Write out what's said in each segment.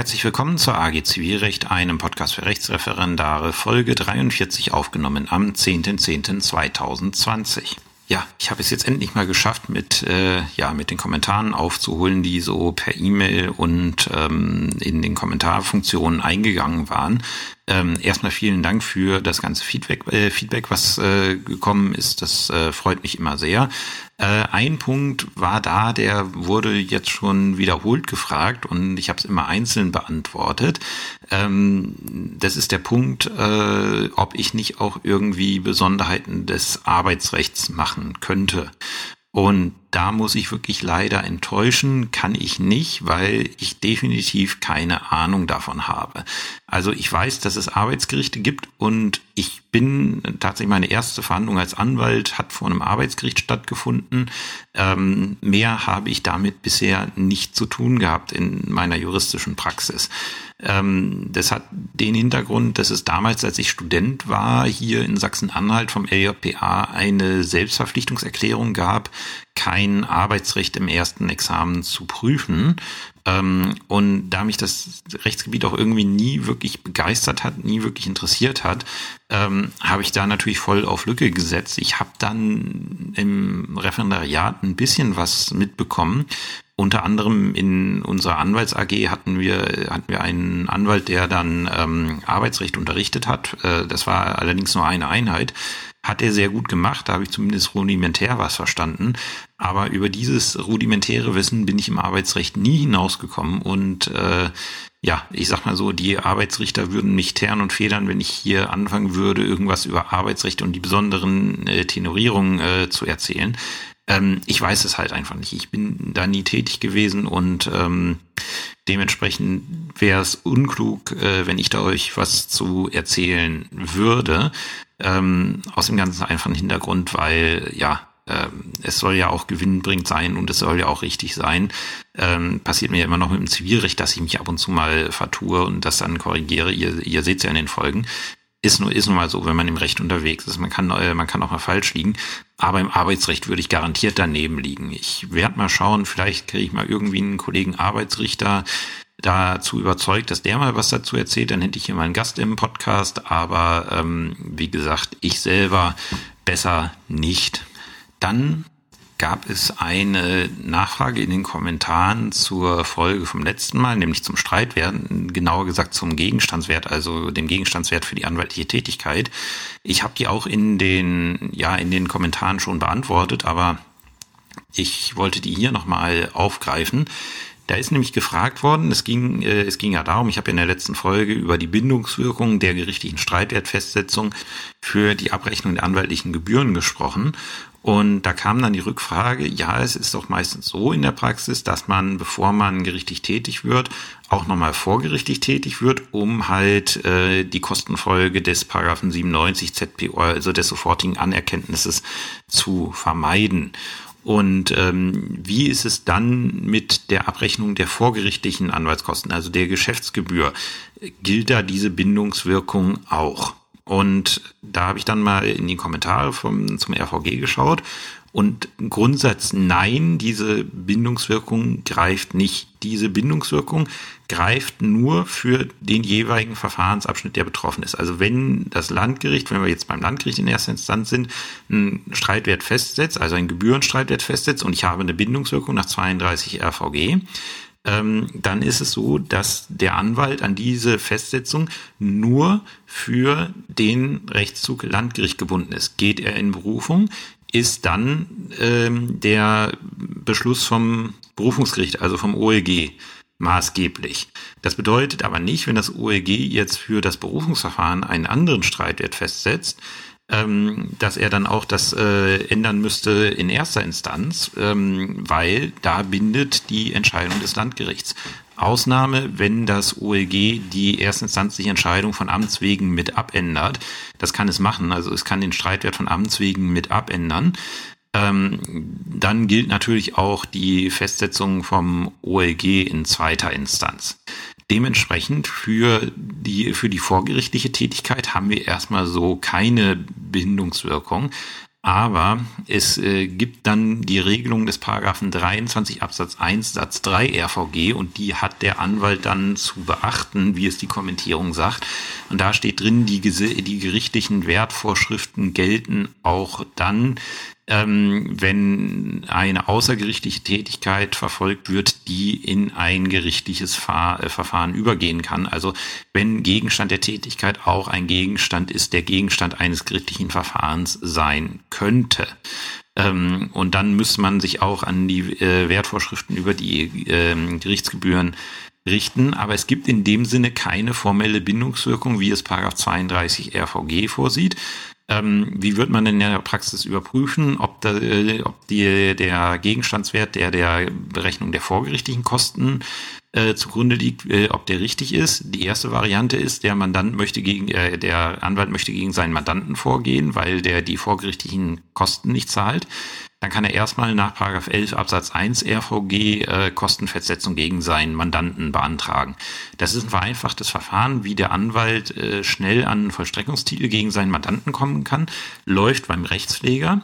Herzlich willkommen zur AG Zivilrecht, einem Podcast für Rechtsreferendare, Folge 43 aufgenommen am 10.10.2020. Ja, ich habe es jetzt endlich mal geschafft, mit, äh, ja, mit den Kommentaren aufzuholen, die so per E-Mail und ähm, in den Kommentarfunktionen eingegangen waren. Ähm, erstmal vielen Dank für das ganze Feedback, äh, Feedback was äh, gekommen ist. Das äh, freut mich immer sehr. Äh, ein Punkt war da, der wurde jetzt schon wiederholt gefragt und ich habe es immer einzeln beantwortet. Ähm, das ist der Punkt, äh, ob ich nicht auch irgendwie Besonderheiten des Arbeitsrechts machen könnte. Und da muss ich wirklich leider enttäuschen, kann ich nicht, weil ich definitiv keine Ahnung davon habe. Also ich weiß, dass es Arbeitsgerichte gibt und ich bin tatsächlich meine erste Verhandlung als Anwalt hat vor einem Arbeitsgericht stattgefunden. Ähm, mehr habe ich damit bisher nicht zu tun gehabt in meiner juristischen Praxis. Ähm, das hat den Hintergrund, dass es damals, als ich Student war, hier in Sachsen-Anhalt vom LJPA eine Selbstverpflichtungserklärung gab, kein Arbeitsrecht im ersten Examen zu prüfen. Ähm, und da mich das Rechtsgebiet auch irgendwie nie wirklich begeistert hat, nie wirklich interessiert hat, ähm, habe ich da natürlich voll auf Lücke gesetzt. Ich habe dann im Referendariat ein bisschen was mitbekommen, unter anderem in unserer Anwalts AG hatten wir hatten wir einen Anwalt, der dann ähm, Arbeitsrecht unterrichtet hat. Äh, das war allerdings nur eine Einheit. Hat er sehr gut gemacht, da habe ich zumindest rudimentär was verstanden. Aber über dieses rudimentäre Wissen bin ich im Arbeitsrecht nie hinausgekommen und äh, ja, ich sag mal so, die Arbeitsrichter würden mich teeren und federn, wenn ich hier anfangen würde, irgendwas über Arbeitsrecht und die besonderen äh, Tenorierungen äh, zu erzählen. Ähm, ich weiß es halt einfach nicht. Ich bin da nie tätig gewesen und ähm, dementsprechend wäre es unklug, äh, wenn ich da euch was zu erzählen würde. Ähm, aus dem ganzen einfachen Hintergrund, weil ja, ähm, es soll ja auch gewinnbringend sein und es soll ja auch richtig sein. Ähm, passiert mir immer noch mit dem Zivilrecht, dass ich mich ab und zu mal vertue und das dann korrigiere. Ihr, ihr seht es ja in den Folgen ist nur, ist nun mal so, wenn man im Recht unterwegs ist. Man kann, äh, man kann auch mal falsch liegen. Aber im Arbeitsrecht würde ich garantiert daneben liegen. Ich werde mal schauen, vielleicht kriege ich mal irgendwie einen Kollegen Arbeitsrichter dazu überzeugt, dass der mal was dazu erzählt. Dann hätte ich hier mal einen Gast im Podcast. Aber ähm, wie gesagt, ich selber besser nicht. Dann gab es eine Nachfrage in den Kommentaren zur Folge vom letzten Mal, nämlich zum Streitwert, genauer gesagt zum Gegenstandswert, also dem Gegenstandswert für die anwaltliche Tätigkeit. Ich habe die auch in den, ja, in den Kommentaren schon beantwortet, aber ich wollte die hier nochmal aufgreifen. Da ist nämlich gefragt worden, es ging, äh, es ging ja darum, ich habe in der letzten Folge über die Bindungswirkung der gerichtlichen Streitwertfestsetzung für die Abrechnung der anwaltlichen Gebühren gesprochen. Und da kam dann die Rückfrage, ja, es ist doch meistens so in der Praxis, dass man, bevor man gerichtlich tätig wird, auch nochmal vorgerichtlich tätig wird, um halt äh, die Kostenfolge des Paragraphen 97 ZPO, also des sofortigen Anerkenntnisses, zu vermeiden. Und ähm, wie ist es dann mit der Abrechnung der vorgerichtlichen Anwaltskosten, also der Geschäftsgebühr? Gilt da diese Bindungswirkung auch? Und da habe ich dann mal in die Kommentare vom, zum RVG geschaut. Und Grundsatz nein, diese Bindungswirkung greift nicht. Diese Bindungswirkung greift nur für den jeweiligen Verfahrensabschnitt, der betroffen ist. Also wenn das Landgericht, wenn wir jetzt beim Landgericht in erster Instanz sind, einen Streitwert festsetzt, also einen Gebührenstreitwert festsetzt und ich habe eine Bindungswirkung nach 32 RVG, ähm, dann ist es so, dass der Anwalt an diese Festsetzung nur für den Rechtszug Landgericht gebunden ist. Geht er in Berufung, ist dann ähm, der Beschluss vom Berufungsgericht, also vom OEG, maßgeblich. Das bedeutet aber nicht, wenn das OEG jetzt für das Berufungsverfahren einen anderen Streitwert festsetzt, ähm, dass er dann auch das äh, ändern müsste in erster Instanz, ähm, weil da bindet die Entscheidung des Landgerichts. Ausnahme, wenn das OLG die erstinstanzliche Entscheidung von Amts wegen mit abändert. Das kann es machen, also es kann den Streitwert von Amts wegen mit abändern. Ähm, dann gilt natürlich auch die Festsetzung vom OLG in zweiter Instanz. Dementsprechend für die, für die vorgerichtliche Tätigkeit haben wir erstmal so keine Bindungswirkung. Aber es äh, gibt dann die Regelung des Paragraphen 23 Absatz 1 Satz 3 RVG und die hat der Anwalt dann zu beachten, wie es die Kommentierung sagt. Und da steht drin, die, die gerichtlichen Wertvorschriften gelten auch dann, ähm, wenn eine außergerichtliche Tätigkeit verfolgt wird, die in ein gerichtliches Fahr äh, Verfahren übergehen kann. Also wenn Gegenstand der Tätigkeit auch ein Gegenstand ist, der Gegenstand eines gerichtlichen Verfahrens sein könnte. Ähm, und dann müsste man sich auch an die äh, Wertvorschriften über die äh, Gerichtsgebühren richten, aber es gibt in dem Sinne keine formelle Bindungswirkung, wie es Paragraph 32 RVG vorsieht. Ähm, wie wird man denn in der Praxis überprüfen, ob, da, äh, ob die, der Gegenstandswert der der Berechnung der vorgerichtlichen Kosten äh, zugrunde liegt, äh, ob der richtig ist? Die erste Variante ist, der Mandant möchte gegen, äh, der Anwalt möchte gegen seinen Mandanten vorgehen, weil der die vorgerichtlichen Kosten nicht zahlt dann kann er erstmal nach 11 Absatz 1 RVG äh, Kostenfestsetzung gegen seinen Mandanten beantragen. Das ist ein vereinfachtes Verfahren, wie der Anwalt äh, schnell an Vollstreckungstitel gegen seinen Mandanten kommen kann, läuft beim Rechtspfleger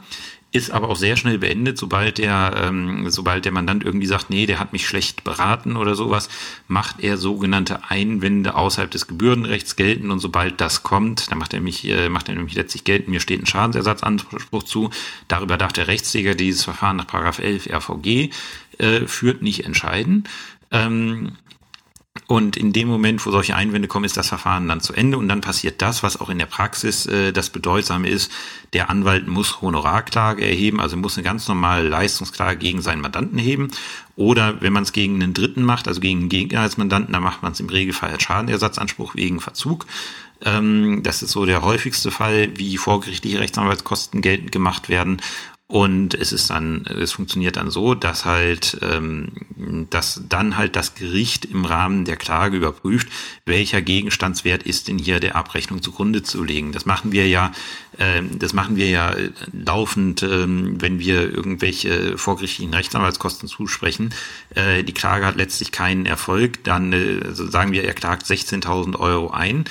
ist aber auch sehr schnell beendet, sobald der, ähm, sobald der Mandant irgendwie sagt, nee, der hat mich schlecht beraten oder sowas, macht er sogenannte Einwände außerhalb des Gebührenrechts geltend und sobald das kommt, dann macht er mich, äh, macht er nämlich letztlich geltend, mir steht ein Schadensersatzanspruch zu. Darüber darf der Rechtsträger dieses Verfahren nach 11 RVG äh, führt nicht entscheiden. Ähm, und in dem Moment, wo solche Einwände kommen, ist das Verfahren dann zu Ende und dann passiert das, was auch in der Praxis äh, das Bedeutsame ist. Der Anwalt muss Honorarklage erheben, also muss eine ganz normale Leistungsklage gegen seinen Mandanten heben. Oder wenn man es gegen einen Dritten macht, also gegen einen Gegner als Mandanten, dann macht man es im Regelfall als Schadenersatzanspruch wegen Verzug. Ähm, das ist so der häufigste Fall, wie vorgerichtliche Rechtsanwaltskosten geltend gemacht werden. Und es ist dann, es funktioniert dann so, dass halt, ähm, dass dann halt das Gericht im Rahmen der Klage überprüft, welcher Gegenstandswert ist denn hier der Abrechnung zugrunde zu legen. Das machen wir ja, äh, das machen wir ja laufend, äh, wenn wir irgendwelche vorgerichtlichen Rechtsanwaltskosten zusprechen. Äh, die Klage hat letztlich keinen Erfolg, dann äh, also sagen wir, er klagt 16.000 Euro ein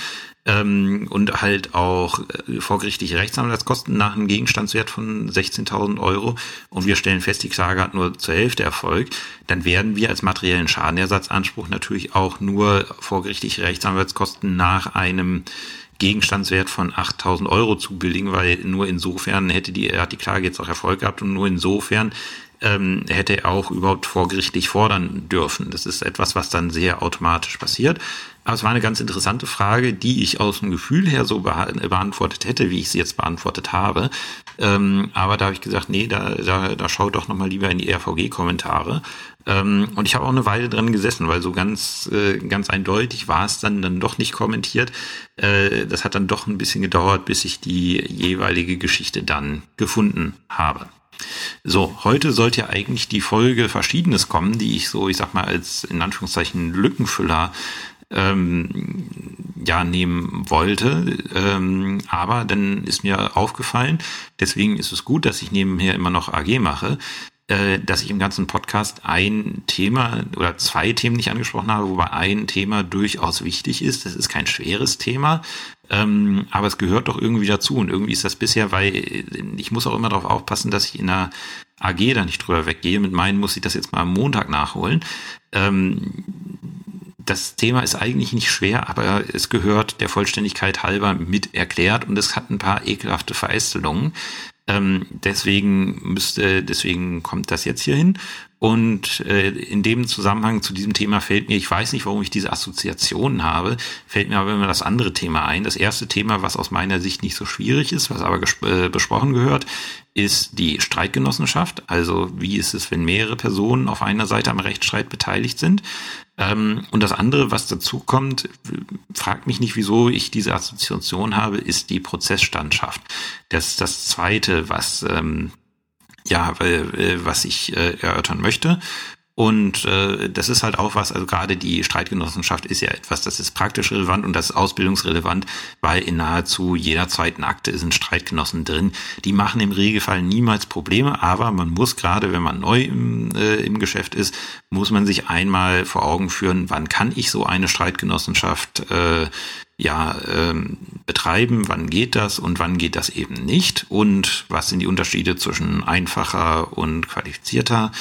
ähm, und halt auch äh, vorgerichtliche Rechtsanwaltskosten nach einem Gegenstandswert von 16.000 Euro. Und wir stellen fest, die Klage hat nur zur Hälfte Erfolg, dann werden wir als materiellen Schadenersatzanspruch natürlich auch nur vorgerichtliche Rechtsanwaltskosten nach einem Gegenstandswert von 8000 Euro zu billigen, weil nur insofern hätte die, hat die Klage jetzt auch Erfolg gehabt und nur insofern ähm, hätte er auch überhaupt vorgerichtlich fordern dürfen. Das ist etwas, was dann sehr automatisch passiert. Aber es war eine ganz interessante Frage, die ich aus dem Gefühl her so beantwortet hätte, wie ich sie jetzt beantwortet habe. Ähm, aber da habe ich gesagt, nee, da, da, da schau doch nochmal lieber in die RVG-Kommentare. Ähm, und ich habe auch eine Weile dran gesessen, weil so ganz, äh, ganz eindeutig war es dann, dann doch nicht kommentiert. Äh, das hat dann doch ein bisschen gedauert, bis ich die jeweilige Geschichte dann gefunden habe. So, heute sollte ja eigentlich die Folge Verschiedenes kommen, die ich so, ich sag mal, als in Anführungszeichen Lückenfüller ähm, ja nehmen wollte. Ähm, aber dann ist mir aufgefallen, deswegen ist es gut, dass ich nebenher immer noch AG mache, äh, dass ich im ganzen Podcast ein Thema oder zwei Themen nicht angesprochen habe, wobei ein Thema durchaus wichtig ist. Das ist kein schweres Thema, ähm, aber es gehört doch irgendwie dazu. Und irgendwie ist das bisher, weil ich muss auch immer darauf aufpassen, dass ich in einer AG da nicht drüber weggehe. Mit meinen muss ich das jetzt mal am Montag nachholen. Ähm, das Thema ist eigentlich nicht schwer, aber es gehört der Vollständigkeit halber mit erklärt und es hat ein paar ekelhafte Verästelungen. Ähm, deswegen müsste, deswegen kommt das jetzt hier hin. Und äh, in dem Zusammenhang zu diesem Thema fällt mir, ich weiß nicht, warum ich diese Assoziationen habe, fällt mir aber immer das andere Thema ein. Das erste Thema, was aus meiner Sicht nicht so schwierig ist, was aber äh, besprochen gehört, ist die Streitgenossenschaft. Also wie ist es, wenn mehrere Personen auf einer Seite am Rechtsstreit beteiligt sind? Ähm, und das andere, was dazu kommt, fragt mich nicht, wieso ich diese Assoziation habe, ist die Prozessstandschaft. Das ist das zweite, was, ähm, ja, äh, was ich äh, erörtern möchte. Und äh, das ist halt auch was, also gerade die Streitgenossenschaft ist ja etwas, das ist praktisch relevant und das ist ausbildungsrelevant, weil in nahezu jeder zweiten Akte sind Streitgenossen drin. Die machen im Regelfall niemals Probleme, aber man muss gerade, wenn man neu im, äh, im Geschäft ist, muss man sich einmal vor Augen führen, wann kann ich so eine Streitgenossenschaft äh, ja ähm, betreiben, wann geht das und wann geht das eben nicht und was sind die Unterschiede zwischen einfacher und qualifizierter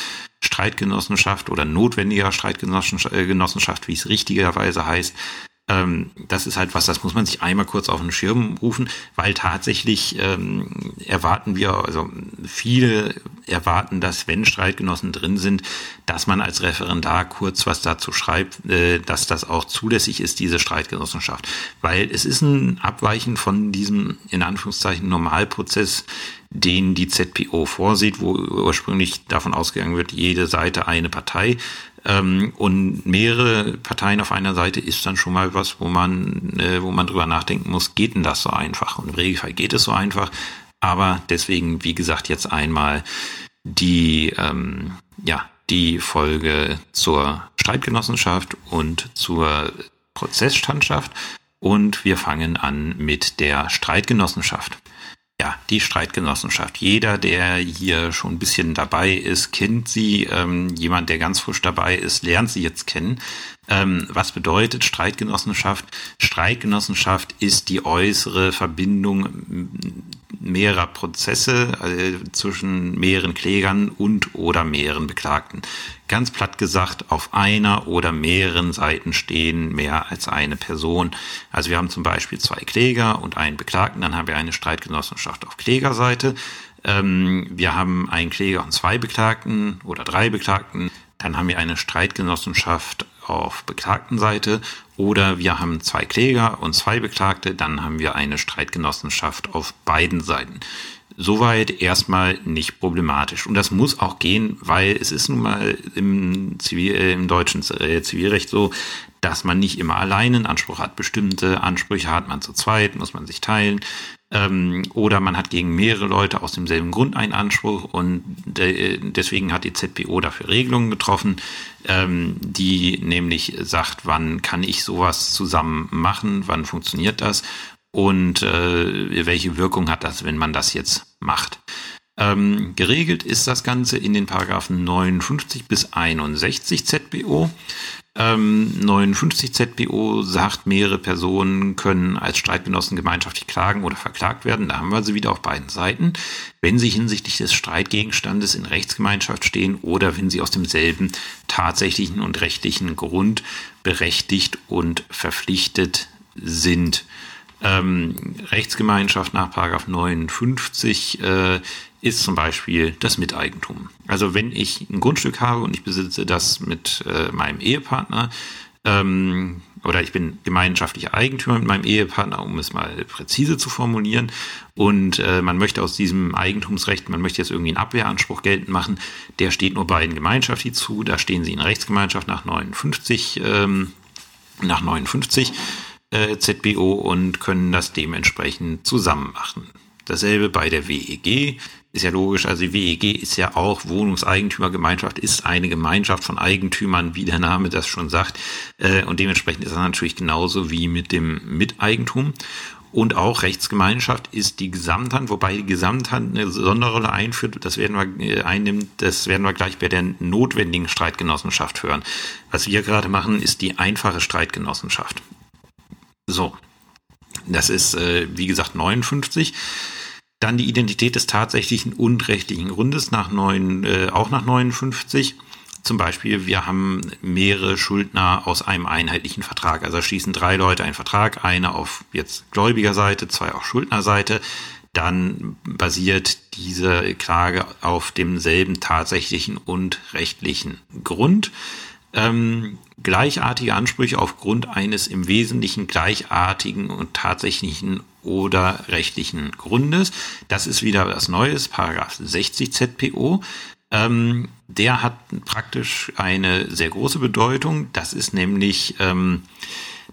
Streitgenossenschaft oder notwendiger Streitgenossenschaft, wie es richtigerweise heißt. Ähm, das ist halt was, das muss man sich einmal kurz auf den Schirm rufen, weil tatsächlich ähm, erwarten wir, also viele erwarten, dass wenn Streitgenossen drin sind, dass man als Referendar kurz was dazu schreibt, äh, dass das auch zulässig ist, diese Streitgenossenschaft. Weil es ist ein Abweichen von diesem, in Anführungszeichen, Normalprozess, den die ZPO vorsieht, wo ursprünglich davon ausgegangen wird, jede Seite eine Partei ähm, und mehrere Parteien auf einer Seite ist dann schon mal was, wo man, äh, wo man drüber nachdenken muss, geht denn das so einfach? Und im Regelfall geht es so einfach. Aber deswegen, wie gesagt, jetzt einmal die, ähm, ja, die Folge zur Streitgenossenschaft und zur Prozessstandschaft. Und wir fangen an mit der Streitgenossenschaft. Ja, die Streitgenossenschaft. Jeder, der hier schon ein bisschen dabei ist, kennt sie. Ähm, jemand, der ganz frisch dabei ist, lernt sie jetzt kennen. Ähm, was bedeutet Streitgenossenschaft? Streitgenossenschaft ist die äußere Verbindung mehrerer Prozesse äh, zwischen mehreren Klägern und oder mehreren Beklagten. Ganz platt gesagt, auf einer oder mehreren Seiten stehen mehr als eine Person. Also wir haben zum Beispiel zwei Kläger und einen Beklagten, dann haben wir eine Streitgenossenschaft auf Klägerseite. Ähm, wir haben einen Kläger und zwei Beklagten oder drei Beklagten. Dann haben wir eine Streitgenossenschaft auf Beklagtenseite oder wir haben zwei Kläger und zwei Beklagte, dann haben wir eine Streitgenossenschaft auf beiden Seiten. Soweit erstmal nicht problematisch. Und das muss auch gehen, weil es ist nun mal im, Zivil, äh, im deutschen äh, Zivilrecht so, dass man nicht immer alleine einen Anspruch hat. Bestimmte Ansprüche hat man zu zweit, muss man sich teilen. Ähm, oder man hat gegen mehrere Leute aus demselben Grund einen Anspruch und de deswegen hat die ZPO dafür Regelungen getroffen, ähm, die nämlich sagt, wann kann ich sowas zusammen machen, wann funktioniert das und äh, welche Wirkung hat das, wenn man das jetzt macht. Ähm, geregelt ist das Ganze in den Paragraphen 59 bis 61 ZBO. Ähm, 59 ZBO sagt, mehrere Personen können als Streitgenossen gemeinschaftlich klagen oder verklagt werden. Da haben wir sie wieder auf beiden Seiten. Wenn sie hinsichtlich des Streitgegenstandes in Rechtsgemeinschaft stehen oder wenn sie aus demselben tatsächlichen und rechtlichen Grund berechtigt und verpflichtet sind. Ähm, Rechtsgemeinschaft nach 59 äh, ist zum Beispiel das Miteigentum. Also wenn ich ein Grundstück habe und ich besitze das mit äh, meinem Ehepartner, ähm, oder ich bin gemeinschaftlicher Eigentümer mit meinem Ehepartner, um es mal präzise zu formulieren. Und äh, man möchte aus diesem Eigentumsrecht, man möchte jetzt irgendwie einen Abwehranspruch geltend machen, der steht nur beiden gemeinschaftlich zu. Da stehen sie in Rechtsgemeinschaft nach 59, ähm, nach 59 äh, ZBO und können das dementsprechend zusammen machen. Dasselbe bei der WEG. Ist ja logisch, also die WEG ist ja auch Wohnungseigentümergemeinschaft, ist eine Gemeinschaft von Eigentümern, wie der Name das schon sagt. Äh, und dementsprechend ist das natürlich genauso wie mit dem Miteigentum. Und auch Rechtsgemeinschaft ist die Gesamthand, wobei die Gesamthand eine Sonderrolle einführt, das werden wir äh, einnimmt, das werden wir gleich bei der notwendigen Streitgenossenschaft hören. Was wir gerade machen, ist die einfache Streitgenossenschaft. So, das ist, äh, wie gesagt, 59. Dann die Identität des tatsächlichen und rechtlichen Grundes nach neun, äh, auch nach 59. Zum Beispiel, wir haben mehrere Schuldner aus einem einheitlichen Vertrag. Also schließen drei Leute einen Vertrag, einer auf jetzt Gläubigerseite, zwei auf Schuldnerseite. Dann basiert diese Klage auf demselben tatsächlichen und rechtlichen Grund ähm, gleichartige Ansprüche aufgrund eines im Wesentlichen gleichartigen und tatsächlichen oder rechtlichen Grundes. Das ist wieder was Neues, Paragraph 60 ZPO. Ähm, der hat praktisch eine sehr große Bedeutung. Das ist nämlich, ähm,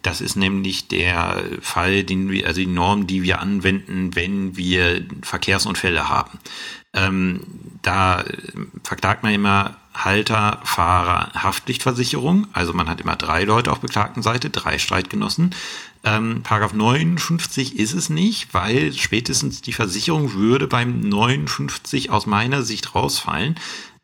das ist nämlich der Fall, den wir, also die Norm, die wir anwenden, wenn wir Verkehrsunfälle haben. Ähm, da verklagt man immer Halter, Fahrer, Haftpflichtversicherung. Also man hat immer drei Leute auf beklagten Seite, drei Streitgenossen. Ähm, Paragraph 59 ist es nicht, weil spätestens die Versicherung würde beim 59 aus meiner Sicht rausfallen.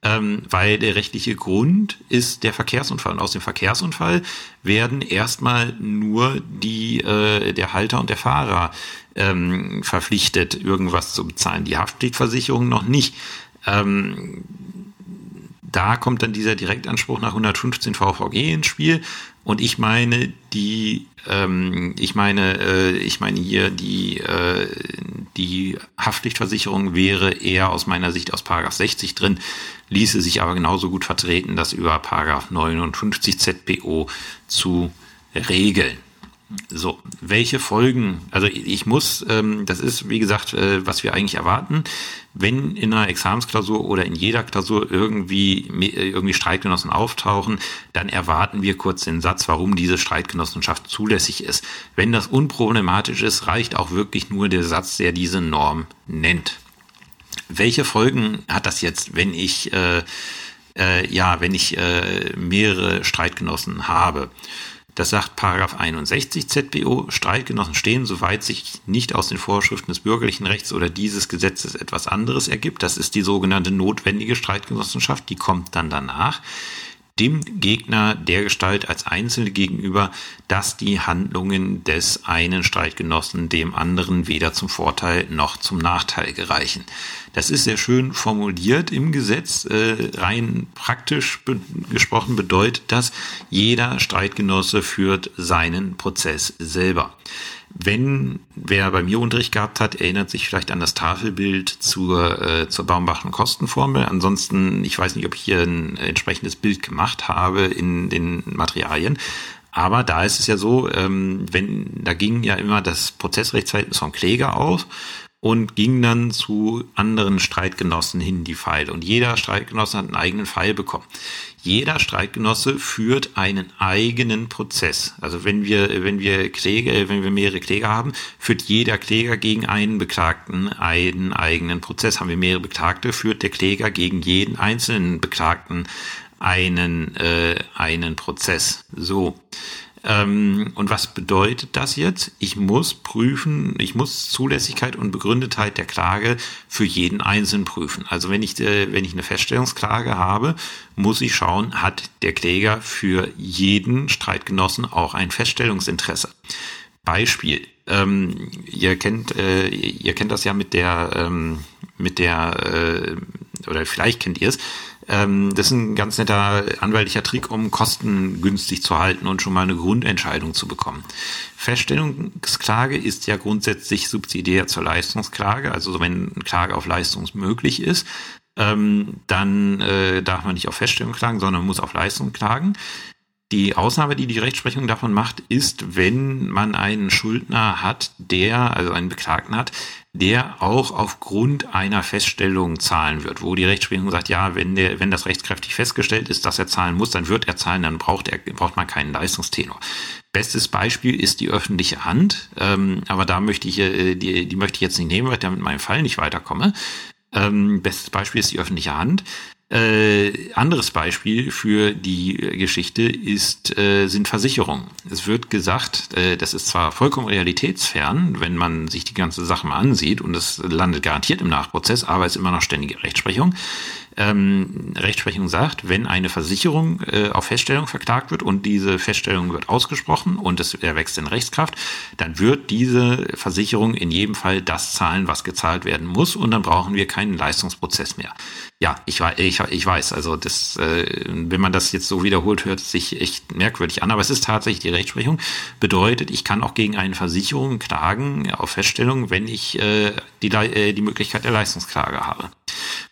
ähm, weil der rechtliche Grund ist der Verkehrsunfall. Und aus dem Verkehrsunfall werden erstmal nur die, äh, der Halter und der Fahrer ähm, verpflichtet, irgendwas zu bezahlen. Die Haftpflichtversicherung noch nicht. Ähm, da kommt dann dieser Direktanspruch nach 115 VVG ins Spiel. Und ich meine, die, ähm, ich meine, äh, ich meine hier die, äh, die Haftpflichtversicherung wäre eher aus meiner Sicht aus Paragraph 60 drin, ließe sich aber genauso gut vertreten, das über Paragraph 59 ZPO zu regeln. So, welche Folgen, also ich muss, ähm, das ist wie gesagt, äh, was wir eigentlich erwarten, wenn in einer Examensklausur oder in jeder Klausur irgendwie, äh, irgendwie Streitgenossen auftauchen, dann erwarten wir kurz den Satz, warum diese Streitgenossenschaft zulässig ist. Wenn das unproblematisch ist, reicht auch wirklich nur der Satz, der diese Norm nennt. Welche Folgen hat das jetzt, wenn ich, äh, äh, ja, wenn ich äh, mehrere Streitgenossen habe? Das sagt Paragraph 61 ZBO. Streitgenossen stehen, soweit sich nicht aus den Vorschriften des bürgerlichen Rechts oder dieses Gesetzes etwas anderes ergibt. Das ist die sogenannte notwendige Streitgenossenschaft. Die kommt dann danach dem Gegner der Gestalt als Einzelne gegenüber, dass die Handlungen des einen Streitgenossen dem anderen weder zum Vorteil noch zum Nachteil gereichen. Das ist sehr schön formuliert im Gesetz. Äh, rein praktisch be gesprochen bedeutet das, jeder Streitgenosse führt seinen Prozess selber. Wenn wer bei mir Unterricht gehabt hat, erinnert sich vielleicht an das Tafelbild zur, äh, zur Baumbachschen Kostenformel. Ansonsten, ich weiß nicht, ob ich hier ein entsprechendes Bild gemacht habe in den Materialien. Aber da ist es ja so, ähm, wenn, da ging ja immer das Prozessrechtsverhältnis vom Kläger aus und ging dann zu anderen Streitgenossen hin, die Pfeile. Und jeder Streitgenosse hat einen eigenen Pfeil bekommen. Jeder Streitgenosse führt einen eigenen Prozess. Also wenn wir, wenn wir Kläger, wenn wir mehrere Kläger haben, führt jeder Kläger gegen einen Beklagten einen eigenen Prozess. Haben wir mehrere Beklagte, führt der Kläger gegen jeden einzelnen Beklagten einen, äh, einen Prozess. So. Ähm, und was bedeutet das jetzt? Ich muss prüfen, ich muss Zulässigkeit und Begründetheit der Klage für jeden Einzelnen prüfen. Also wenn ich, äh, wenn ich eine Feststellungsklage habe, muss ich schauen, hat der Kläger für jeden Streitgenossen auch ein Feststellungsinteresse. Beispiel. Ähm, ihr kennt, äh, ihr kennt das ja mit der, ähm, mit der, äh, oder vielleicht kennt ihr es, ähm, das ist ein ganz netter anwaltlicher Trick, um Kosten günstig zu halten und schon mal eine Grundentscheidung zu bekommen. Feststellungsklage ist ja grundsätzlich subsidiär zur Leistungsklage. Also wenn eine Klage auf Leistung möglich ist, ähm, dann äh, darf man nicht auf Feststellung klagen, sondern muss auf Leistung klagen. Die Ausnahme, die die Rechtsprechung davon macht, ist, wenn man einen Schuldner hat, der, also einen Beklagten hat, der auch aufgrund einer Feststellung zahlen wird, wo die Rechtsprechung sagt, ja, wenn der, wenn das rechtskräftig festgestellt ist, dass er zahlen muss, dann wird er zahlen, dann braucht er, braucht man keinen Leistungstenor. Bestes Beispiel ist die öffentliche Hand, ähm, aber da möchte ich, äh, die, die möchte ich jetzt nicht nehmen, weil ich damit in meinem Fall nicht weiterkomme. Ähm, bestes Beispiel ist die öffentliche Hand. Äh, anderes Beispiel für die Geschichte ist, äh, sind Versicherungen. Es wird gesagt, äh, das ist zwar vollkommen realitätsfern, wenn man sich die ganze Sache mal ansieht und es landet garantiert im Nachprozess, aber es ist immer noch ständige Rechtsprechung ähm, Rechtsprechung sagt, wenn eine Versicherung äh, auf Feststellung verklagt wird und diese Feststellung wird ausgesprochen und es erwächst in Rechtskraft, dann wird diese Versicherung in jedem Fall das zahlen, was gezahlt werden muss und dann brauchen wir keinen Leistungsprozess mehr. Ja, ich, ich, ich weiß, also das, äh, wenn man das jetzt so wiederholt, hört es sich echt merkwürdig an, aber es ist tatsächlich die Rechtsprechung. Bedeutet, ich kann auch gegen eine Versicherung klagen auf Feststellung, wenn ich äh, die, äh, die Möglichkeit der Leistungsklage habe.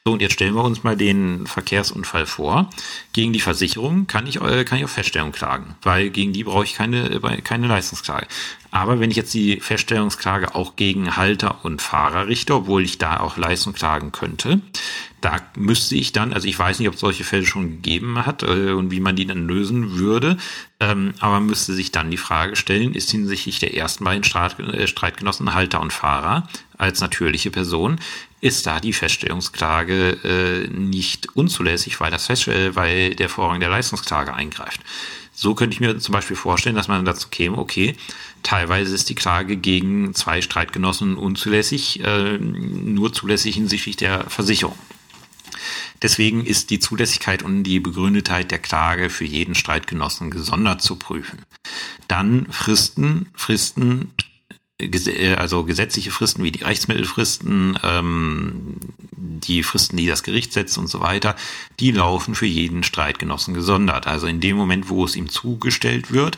So, und jetzt stellen wir uns mal den Verkehrsunfall vor. Gegen die Versicherung kann ich, äh, kann ich auf Feststellung klagen, weil gegen die brauche ich keine, keine Leistungsklage. Aber wenn ich jetzt die Feststellungsklage auch gegen Halter und Fahrer richte, obwohl ich da auch Leistung klagen könnte, da müsste ich dann, also ich weiß nicht, ob es solche Fälle schon gegeben hat äh, und wie man die dann lösen würde, ähm, aber müsste sich dann die Frage stellen, ist hinsichtlich der ersten beiden äh, Streitgenossen Halter und Fahrer als natürliche Person, ist da die Feststellungsklage äh, nicht unzulässig, weil, das Fest, äh, weil der Vorrang der Leistungsklage eingreift. So könnte ich mir zum Beispiel vorstellen, dass man dazu käme, okay, teilweise ist die Klage gegen zwei Streitgenossen unzulässig, äh, nur zulässig hinsichtlich der Versicherung. Deswegen ist die Zulässigkeit und die Begründetheit der Klage für jeden Streitgenossen gesondert zu prüfen. Dann Fristen, Fristen, also gesetzliche Fristen wie die Rechtsmittelfristen, ähm, die Fristen, die das Gericht setzt und so weiter, die laufen für jeden Streitgenossen gesondert. Also in dem Moment, wo es ihm zugestellt wird,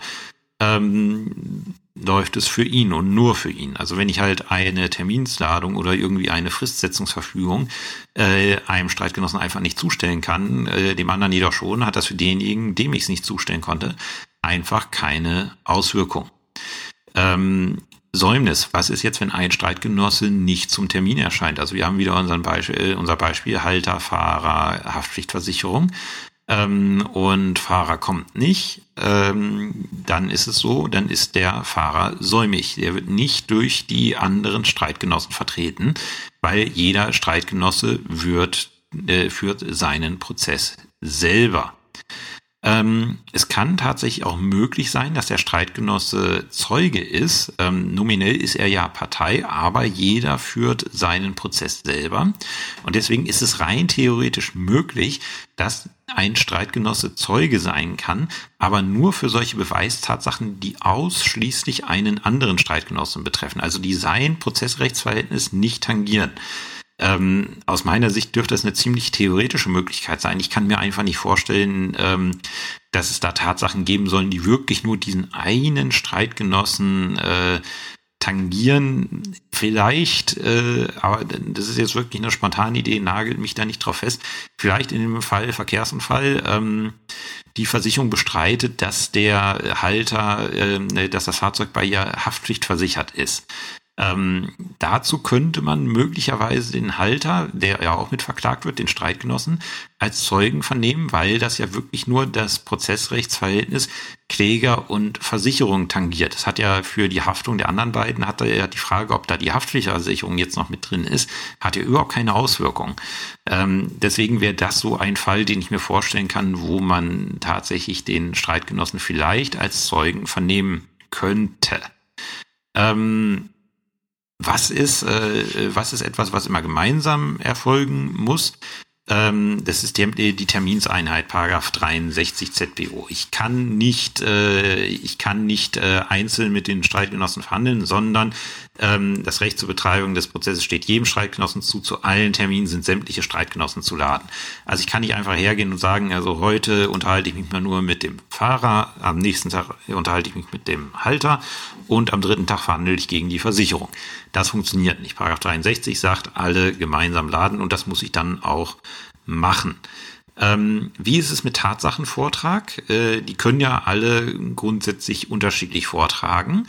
ähm, läuft es für ihn und nur für ihn. Also wenn ich halt eine Terminsladung oder irgendwie eine Fristsetzungsverfügung äh, einem Streitgenossen einfach nicht zustellen kann, äh, dem anderen jedoch schon, hat das für denjenigen, dem ich es nicht zustellen konnte, einfach keine Auswirkung. Ähm, Säumnis. Was ist jetzt, wenn ein Streitgenosse nicht zum Termin erscheint? Also wir haben wieder unseren Beispiel, unser Beispiel Halter, Fahrer, Haftpflichtversicherung ähm, und Fahrer kommt nicht, ähm, dann ist es so, dann ist der Fahrer säumig. Der wird nicht durch die anderen Streitgenossen vertreten, weil jeder Streitgenosse wird, äh, führt seinen Prozess selber. Ähm, es kann tatsächlich auch möglich sein, dass der Streitgenosse Zeuge ist. Ähm, nominell ist er ja Partei, aber jeder führt seinen Prozess selber. Und deswegen ist es rein theoretisch möglich, dass ein Streitgenosse Zeuge sein kann, aber nur für solche Beweistatsachen, die ausschließlich einen anderen Streitgenossen betreffen, also die sein Prozessrechtsverhältnis nicht tangieren. Ähm, aus meiner Sicht dürfte es eine ziemlich theoretische Möglichkeit sein. Ich kann mir einfach nicht vorstellen, ähm, dass es da Tatsachen geben sollen, die wirklich nur diesen einen Streitgenossen äh, tangieren. Vielleicht, äh, aber das ist jetzt wirklich eine spontane Idee, nagelt mich da nicht drauf fest. Vielleicht in dem Fall Verkehrsunfall ähm, die Versicherung bestreitet, dass der Halter, äh, dass das Fahrzeug bei ihr Haftpflichtversichert ist. Ähm, dazu könnte man möglicherweise den Halter, der ja auch mit verklagt wird, den Streitgenossen, als Zeugen vernehmen, weil das ja wirklich nur das Prozessrechtsverhältnis Kläger und Versicherung tangiert. Das hat ja für die Haftung der anderen beiden, hat er die Frage, ob da die Haftpflichtversicherung jetzt noch mit drin ist, hat ja überhaupt keine Auswirkung. Ähm, deswegen wäre das so ein Fall, den ich mir vorstellen kann, wo man tatsächlich den Streitgenossen vielleicht als Zeugen vernehmen könnte. Ähm, was ist, äh, was ist etwas, was immer gemeinsam erfolgen muss? Ähm, das ist die, die Terminseinheit, Paragraph 63 ZBO. Ich kann nicht, äh, ich kann nicht äh, einzeln mit den Streitgenossen verhandeln, sondern ähm, das Recht zur Betreibung des Prozesses steht jedem Streitgenossen zu. Zu allen Terminen sind sämtliche Streitgenossen zu laden. Also ich kann nicht einfach hergehen und sagen, also heute unterhalte ich mich mal nur mit dem Fahrer, am nächsten Tag unterhalte ich mich mit dem Halter und am dritten Tag verhandle ich gegen die Versicherung. Das funktioniert nicht. Paragraph 63 sagt, alle gemeinsam laden und das muss ich dann auch machen. Ähm, wie ist es mit Tatsachenvortrag? Äh, die können ja alle grundsätzlich unterschiedlich vortragen.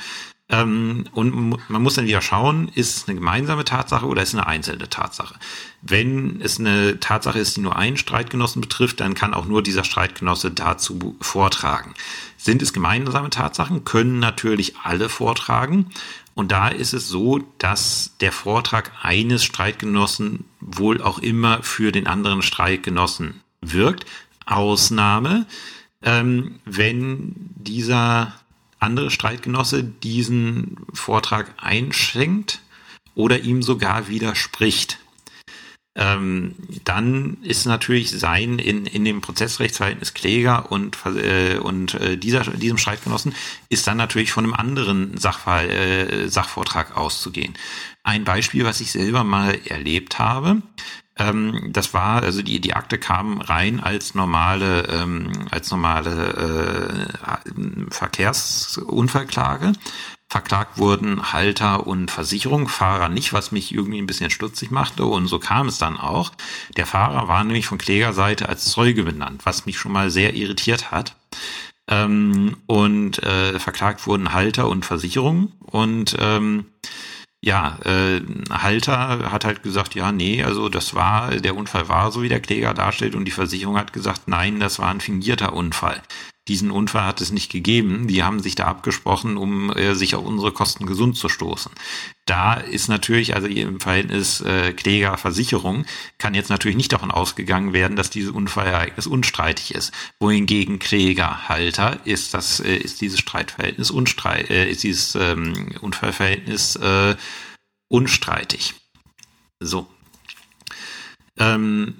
Ähm, und man muss dann wieder schauen, ist es eine gemeinsame Tatsache oder ist es eine einzelne Tatsache? Wenn es eine Tatsache ist, die nur einen Streitgenossen betrifft, dann kann auch nur dieser Streitgenosse dazu vortragen. Sind es gemeinsame Tatsachen, können natürlich alle vortragen. Und da ist es so, dass der Vortrag eines Streitgenossen wohl auch immer für den anderen Streitgenossen wirkt. Ausnahme, ähm, wenn dieser andere Streitgenosse diesen Vortrag einschränkt oder ihm sogar widerspricht. Ähm, dann ist natürlich sein in, in dem Prozessrechtsverhältnis Kläger und, äh, und äh, dieser, diesem Streitgenossen ist dann natürlich von einem anderen Sachfall, äh, Sachvortrag auszugehen. Ein Beispiel, was ich selber mal erlebt habe, ähm, das war, also die, die Akte kam rein als normale, ähm, als normale äh, Verkehrsunfallklage. Verklagt wurden Halter und Versicherung, Fahrer nicht, was mich irgendwie ein bisschen stutzig machte. Und so kam es dann auch. Der Fahrer war nämlich von Klägerseite als Zeuge benannt, was mich schon mal sehr irritiert hat. Ähm, und äh, verklagt wurden Halter und Versicherung. Und ähm, ja, äh, Halter hat halt gesagt, ja, nee, also das war, der Unfall war so, wie der Kläger darstellt und die Versicherung hat gesagt, nein, das war ein fingierter Unfall. Diesen Unfall hat es nicht gegeben. Die haben sich da abgesprochen, um äh, sich auf unsere Kosten gesund zu stoßen. Da ist natürlich, also im Verhältnis äh, Kläger-Versicherung, kann jetzt natürlich nicht davon ausgegangen werden, dass dieses Unfallereignis unstreitig ist. Wohingegen Kläger-Halter ist das, äh, ist dieses Streitverhältnis unstreit, äh, ist dieses ähm, Unfallverhältnis äh, unstreitig. So, Ähm,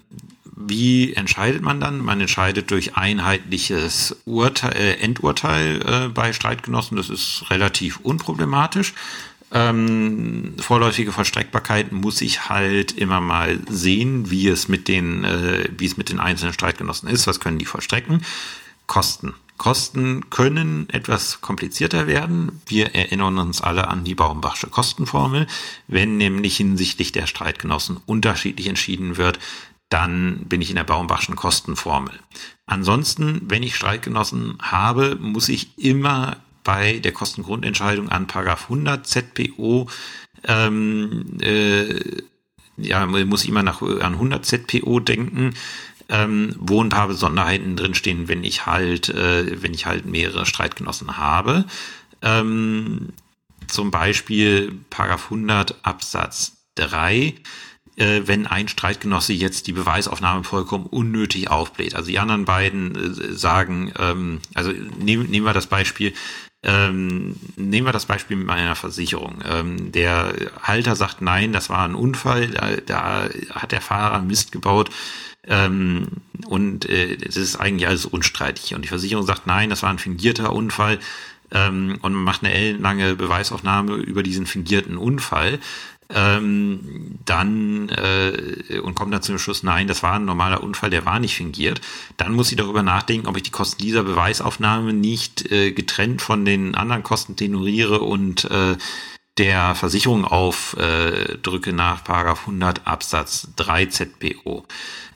wie entscheidet man dann? Man entscheidet durch einheitliches Urteil, äh, Endurteil äh, bei Streitgenossen. Das ist relativ unproblematisch. Ähm, vorläufige Vollstreckbarkeit muss ich halt immer mal sehen, wie es mit den, äh, wie es mit den einzelnen Streitgenossen ist. Was können die vollstrecken? Kosten. Kosten können etwas komplizierter werden. Wir erinnern uns alle an die Baumbachsche Kostenformel. Wenn nämlich hinsichtlich der Streitgenossen unterschiedlich entschieden wird, dann bin ich in der Baumbachschen Kostenformel. Ansonsten, wenn ich Streitgenossen habe, muss ich immer bei der Kostengrundentscheidung an Paragraph 100 ZPO ähm, äh, ja, muss ich immer nach, an 100 ZPO denken, ähm, wo ein paar Besonderheiten drinstehen, wenn ich halt, äh, wenn ich halt mehrere Streitgenossen habe. Ähm, zum Beispiel Paragraph 100 Absatz 3 äh, wenn ein Streitgenosse jetzt die Beweisaufnahme vollkommen unnötig aufbläht. Also die anderen beiden äh, sagen, ähm, also nehmen, nehmen wir das Beispiel, ähm, nehmen wir das Beispiel mit meiner Versicherung. Ähm, der Halter sagt, nein, das war ein Unfall, da, da hat der Fahrer Mist gebaut ähm, und äh, das ist eigentlich alles unstreitig. Und die Versicherung sagt, nein, das war ein fingierter Unfall. Ähm, und man macht eine ellenlange Beweisaufnahme über diesen fingierten Unfall. Ähm, dann äh, und kommt dann zum Schluss, nein, das war ein normaler Unfall, der war nicht fingiert, dann muss sie darüber nachdenken, ob ich die Kosten dieser Beweisaufnahme nicht äh, getrennt von den anderen Kosten tenoriere und äh, der Versicherung aufdrücke äh, nach Paragraph 100 Absatz 3 ZPO.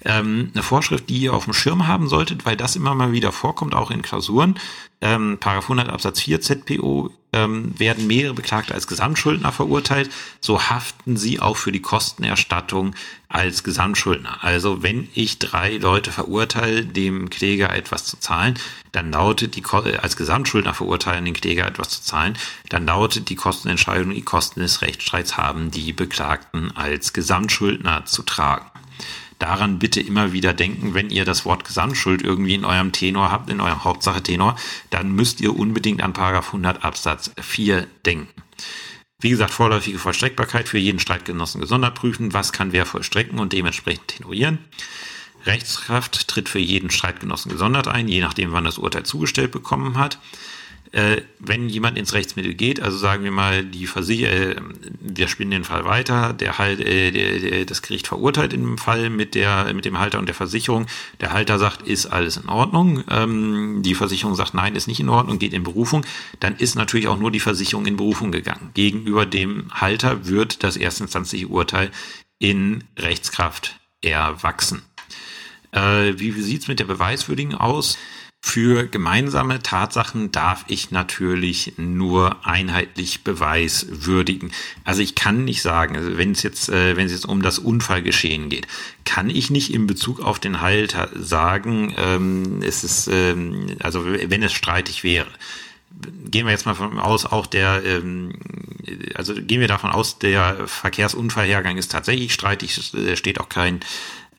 Ähm, eine Vorschrift, die ihr auf dem Schirm haben solltet, weil das immer mal wieder vorkommt, auch in Klausuren. Ähm, Paragraph 100 Absatz 4 ZPO ähm, werden mehrere Beklagte als Gesamtschuldner verurteilt, so haften sie auch für die Kostenerstattung als Gesamtschuldner. Also wenn ich drei Leute verurteile, dem Kläger etwas zu zahlen, dann lautet die als Gesamtschuldner verurteilen, den Kläger etwas zu zahlen, dann lautet die Kostenentscheidung, die Kosten des Rechtsstreits haben die Beklagten als Gesamtschuldner zu tragen daran bitte immer wieder denken, wenn ihr das Wort Gesamtschuld irgendwie in eurem Tenor habt, in eurem Hauptsache-Tenor, dann müsst ihr unbedingt an Paragraph 100 Absatz 4 denken. Wie gesagt, vorläufige Vollstreckbarkeit für jeden Streitgenossen gesondert prüfen, was kann wer vollstrecken und dementsprechend tenorieren. Rechtskraft tritt für jeden Streitgenossen gesondert ein, je nachdem, wann das Urteil zugestellt bekommen hat äh, wenn jemand ins Rechtsmittel geht, also sagen wir mal, die Versicher äh, wir spinnen den Fall weiter, der halt, äh, der, der, das Gericht verurteilt in dem Fall mit der, mit dem Halter und der Versicherung. Der Halter sagt, ist alles in Ordnung. Ähm, die Versicherung sagt, nein, ist nicht in Ordnung, geht in Berufung. Dann ist natürlich auch nur die Versicherung in Berufung gegangen. Gegenüber dem Halter wird das erstinstanzliche Urteil in Rechtskraft erwachsen. Äh, wie sieht's mit der Beweiswürdigung aus? Für gemeinsame Tatsachen darf ich natürlich nur einheitlich Beweis würdigen. Also ich kann nicht sagen, also wenn es jetzt, äh, wenn es jetzt um das Unfallgeschehen geht, kann ich nicht in Bezug auf den Halter sagen, ähm, es ist, ähm, also wenn es streitig wäre gehen wir jetzt mal von aus, auch der, ähm, also gehen wir davon aus, der Verkehrsunfallhergang ist tatsächlich streitig, es steht auch kein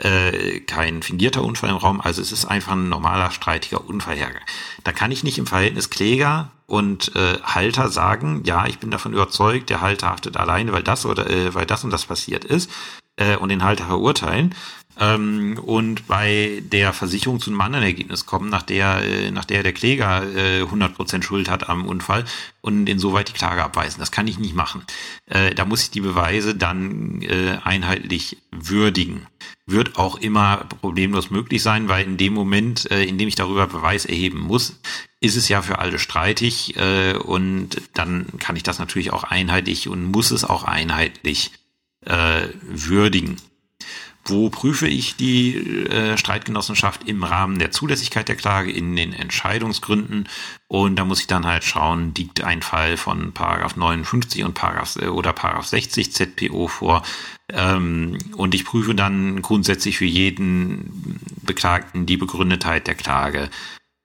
äh, kein fingierter Unfall im Raum, also es ist einfach ein normaler streitiger Unfallhergang. Da kann ich nicht im Verhältnis Kläger und äh, Halter sagen, ja, ich bin davon überzeugt, der Halter haftet alleine, weil das oder äh, weil das und das passiert ist äh, und den Halter verurteilen, ähm, und bei der Versicherung zu einem anderen Ergebnis kommen, nach der, äh, nach der der Kläger äh, 100% Schuld hat am Unfall und insoweit die Klage abweisen. Das kann ich nicht machen. Äh, da muss ich die Beweise dann äh, einheitlich würdigen. Wird auch immer problemlos möglich sein, weil in dem Moment, äh, in dem ich darüber Beweis erheben muss, ist es ja für alle streitig äh, und dann kann ich das natürlich auch einheitlich und muss es auch einheitlich äh, würdigen. Wo prüfe ich die äh, Streitgenossenschaft im Rahmen der Zulässigkeit der Klage in den Entscheidungsgründen? Und da muss ich dann halt schauen, liegt ein Fall von Paragraph 59 und Paragraph äh, oder Paragraph 60 ZPO vor. Ähm, und ich prüfe dann grundsätzlich für jeden Beklagten die Begründetheit der Klage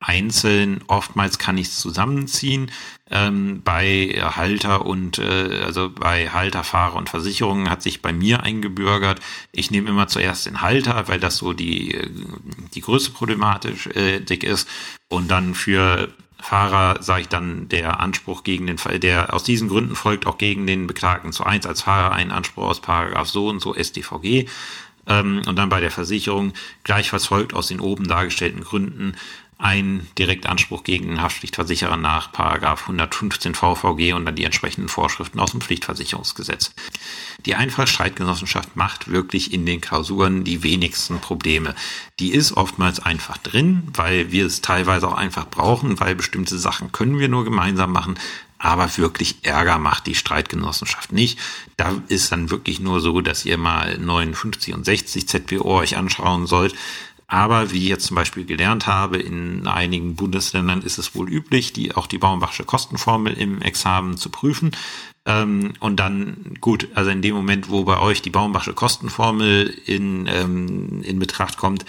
einzeln. Oftmals kann ich es zusammenziehen. Ähm, bei Halter und äh, also bei Halter, Fahrer und Versicherungen hat sich bei mir eingebürgert. Ich nehme immer zuerst den Halter, weil das so die äh, die größte Problematik äh, ist. Und dann für Fahrer sage ich dann der Anspruch gegen den der aus diesen Gründen folgt auch gegen den Beklagten zu eins als Fahrer einen Anspruch aus Paragraph so und so StVG Ähm, und dann bei der Versicherung gleichfalls folgt aus den oben dargestellten Gründen ein Direktanspruch gegen den Haftpflichtversicherer nach Paragraph 115 VVG und dann die entsprechenden Vorschriften aus dem Pflichtversicherungsgesetz. Die Einfallstreitgenossenschaft macht wirklich in den Klausuren die wenigsten Probleme. Die ist oftmals einfach drin, weil wir es teilweise auch einfach brauchen, weil bestimmte Sachen können wir nur gemeinsam machen. Aber wirklich Ärger macht die Streitgenossenschaft nicht. Da ist dann wirklich nur so, dass ihr mal 59 und 60 ZPO euch anschauen sollt. Aber wie ich jetzt zum Beispiel gelernt habe, in einigen Bundesländern ist es wohl üblich, die auch die Baumbachsche Kostenformel im Examen zu prüfen. Ähm, und dann, gut, also in dem Moment, wo bei euch die Baumbachsche Kostenformel in, ähm, in Betracht kommt,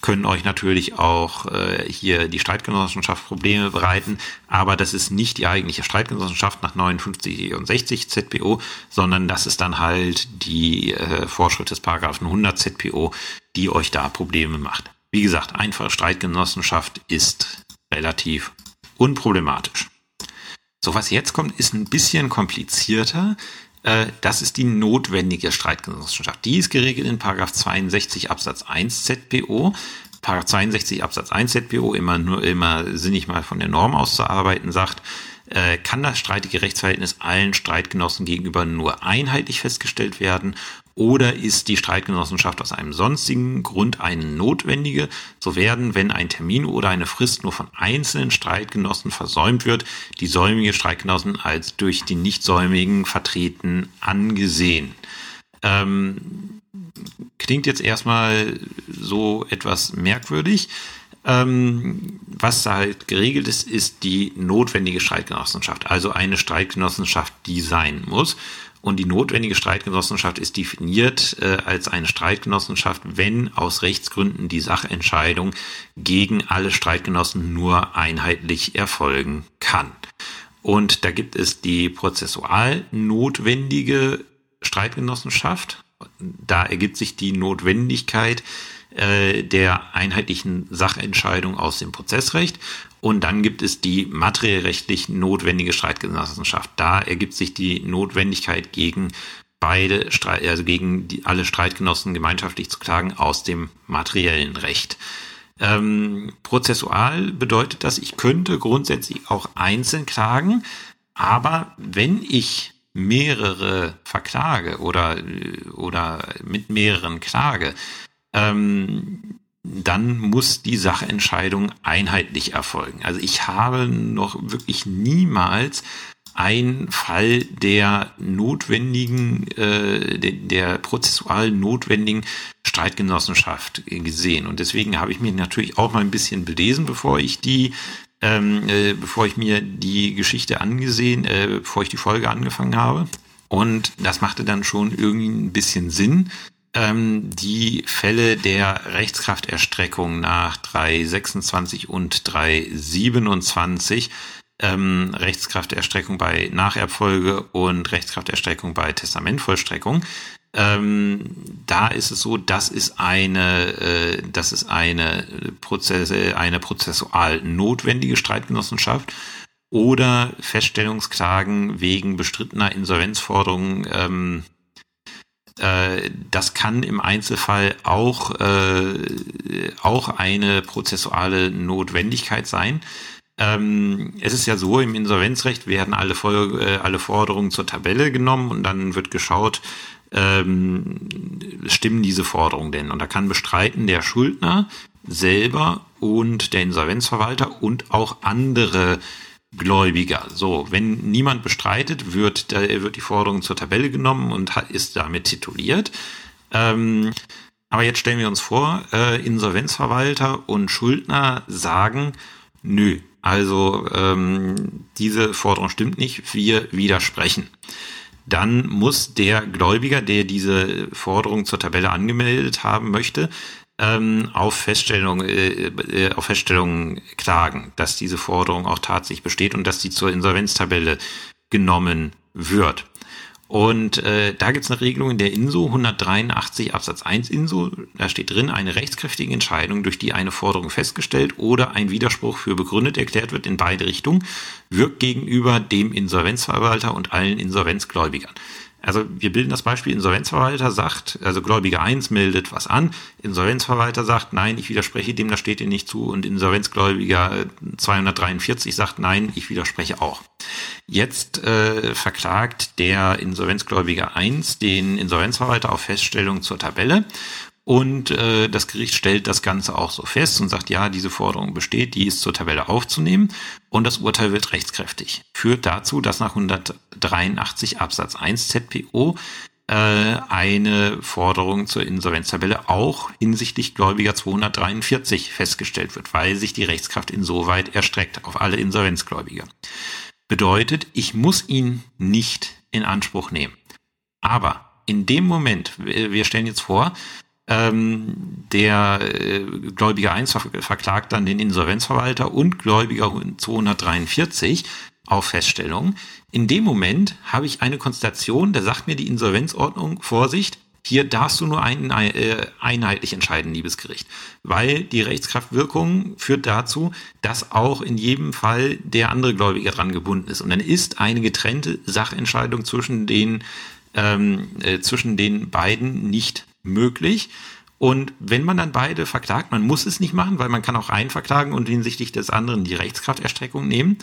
können euch natürlich auch äh, hier die Streitgenossenschaft Probleme bereiten, aber das ist nicht die eigentliche Streitgenossenschaft nach 59 und 60 ZPO, sondern das ist dann halt die äh, Vorschrift des Paragraphen 100 ZPO, die euch da Probleme macht. Wie gesagt, einfache Streitgenossenschaft ist relativ unproblematisch. So, was jetzt kommt, ist ein bisschen komplizierter. Äh, das ist die notwendige Streitgenossenschaft. Die ist geregelt in Paragraph 62 Absatz 1 ZPO. Paragraph 62 Absatz 1 ZPO, immer nur immer sinnig mal von der Norm auszuarbeiten, sagt, äh, kann das streitige Rechtsverhältnis allen Streitgenossen gegenüber nur einheitlich festgestellt werden oder ist die Streitgenossenschaft aus einem sonstigen Grund eine notwendige, so werden, wenn ein Termin oder eine Frist nur von einzelnen Streitgenossen versäumt wird, die säumige Streitgenossen als durch die Nichtsäumigen vertreten angesehen. Ähm, klingt jetzt erstmal so etwas merkwürdig. Ähm, was da halt geregelt ist, ist die notwendige Streitgenossenschaft, also eine Streitgenossenschaft, die sein muss. Und die notwendige Streitgenossenschaft ist definiert äh, als eine Streitgenossenschaft, wenn aus Rechtsgründen die Sachentscheidung gegen alle Streitgenossen nur einheitlich erfolgen kann. Und da gibt es die prozessual notwendige Streitgenossenschaft. Da ergibt sich die Notwendigkeit äh, der einheitlichen Sachentscheidung aus dem Prozessrecht. Und dann gibt es die materiellrechtlich notwendige Streitgenossenschaft. Da ergibt sich die Notwendigkeit gegen beide, also gegen die, alle Streitgenossen gemeinschaftlich zu klagen aus dem materiellen Recht. Ähm, prozessual bedeutet das, ich könnte grundsätzlich auch einzeln klagen, aber wenn ich mehrere verklage oder, oder mit mehreren klage, ähm, dann muss die Sachentscheidung einheitlich erfolgen. Also ich habe noch wirklich niemals einen Fall der notwendigen, äh, der, der prozessual notwendigen Streitgenossenschaft gesehen. Und deswegen habe ich mich natürlich auch mal ein bisschen belesen, bevor ich die, ähm, äh, bevor ich mir die Geschichte angesehen, äh, bevor ich die Folge angefangen habe. Und das machte dann schon irgendwie ein bisschen Sinn, ähm, die Fälle der Rechtskrafterstreckung nach 326 und 327 ähm, Rechtskrafterstreckung bei Nacherfolge und Rechtskrafterstreckung bei Testamentvollstreckung. Ähm, da ist es so, das ist eine, äh, das ist eine Prozesse, eine prozessual notwendige Streitgenossenschaft oder Feststellungsklagen wegen bestrittener Insolvenzforderungen ähm, äh, das kann im Einzelfall auch, äh, auch eine prozessuale Notwendigkeit sein. Ähm, es ist ja so, im Insolvenzrecht werden alle, Folge, äh, alle Forderungen zur Tabelle genommen und dann wird geschaut, ähm, stimmen diese Forderungen denn? Und da kann bestreiten der Schuldner selber und der Insolvenzverwalter und auch andere Gläubiger. So, wenn niemand bestreitet, wird, wird die Forderung zur Tabelle genommen und ist damit tituliert. Ähm, aber jetzt stellen wir uns vor, äh, Insolvenzverwalter und Schuldner sagen, nö, also ähm, diese Forderung stimmt nicht, wir widersprechen. Dann muss der Gläubiger, der diese Forderung zur Tabelle angemeldet haben möchte, ähm, auf Feststellung, äh, äh, auf Feststellung klagen, dass diese Forderung auch tatsächlich besteht und dass die zur Insolvenztabelle genommen wird. Und äh, da gibt es eine Regelung in der INSO 183 Absatz 1 INSO. Da steht drin, eine rechtskräftige Entscheidung, durch die eine Forderung festgestellt oder ein Widerspruch für begründet erklärt wird in beide Richtungen, wirkt gegenüber dem Insolvenzverwalter und allen Insolvenzgläubigern. Also wir bilden das Beispiel, Insolvenzverwalter sagt, also Gläubiger 1 meldet was an, Insolvenzverwalter sagt, nein, ich widerspreche dem, das steht dir nicht zu und Insolvenzgläubiger 243 sagt, nein, ich widerspreche auch. Jetzt äh, verklagt der Insolvenzgläubiger 1 den Insolvenzverwalter auf Feststellung zur Tabelle und äh, das Gericht stellt das Ganze auch so fest und sagt, ja, diese Forderung besteht, die ist zur Tabelle aufzunehmen und das Urteil wird rechtskräftig. Führt dazu, dass nach 183 Absatz 1 ZPO äh, eine Forderung zur Insolvenztabelle auch hinsichtlich Gläubiger 243 festgestellt wird, weil sich die Rechtskraft insoweit erstreckt auf alle Insolvenzgläubiger. Bedeutet, ich muss ihn nicht in Anspruch nehmen. Aber in dem Moment, wir stellen jetzt vor, ähm, der äh, Gläubiger 1 verklagt dann den Insolvenzverwalter und Gläubiger 243 auf Feststellung. In dem Moment habe ich eine Konstellation, da sagt mir die Insolvenzordnung, Vorsicht, hier darfst du nur ein, äh, einheitlich entscheiden, liebes Gericht, weil die Rechtskraftwirkung führt dazu, dass auch in jedem Fall der andere Gläubiger dran gebunden ist. Und dann ist eine getrennte Sachentscheidung zwischen den, ähm, äh, zwischen den beiden nicht möglich. Und wenn man dann beide verklagt, man muss es nicht machen, weil man kann auch einen verklagen und hinsichtlich des anderen die Rechtskrafterstreckung nehmen.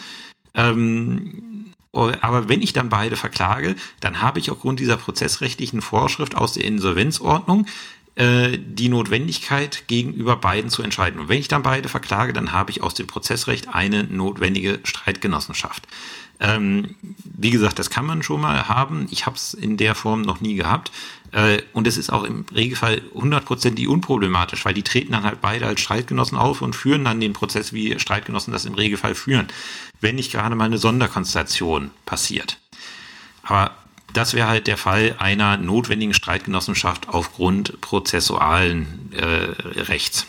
Ähm, aber wenn ich dann beide verklage, dann habe ich aufgrund dieser prozessrechtlichen Vorschrift aus der Insolvenzordnung äh, die Notwendigkeit, gegenüber beiden zu entscheiden. Und wenn ich dann beide verklage, dann habe ich aus dem Prozessrecht eine notwendige Streitgenossenschaft. Ähm, wie gesagt, das kann man schon mal haben. Ich habe es in der Form noch nie gehabt. Äh, und es ist auch im Regelfall hundertprozentig unproblematisch, weil die treten dann halt beide als Streitgenossen auf und führen dann den Prozess, wie Streitgenossen das im Regelfall führen, wenn nicht gerade mal eine Sonderkonstellation passiert. Aber das wäre halt der Fall einer notwendigen Streitgenossenschaft aufgrund prozessualen äh, Rechts.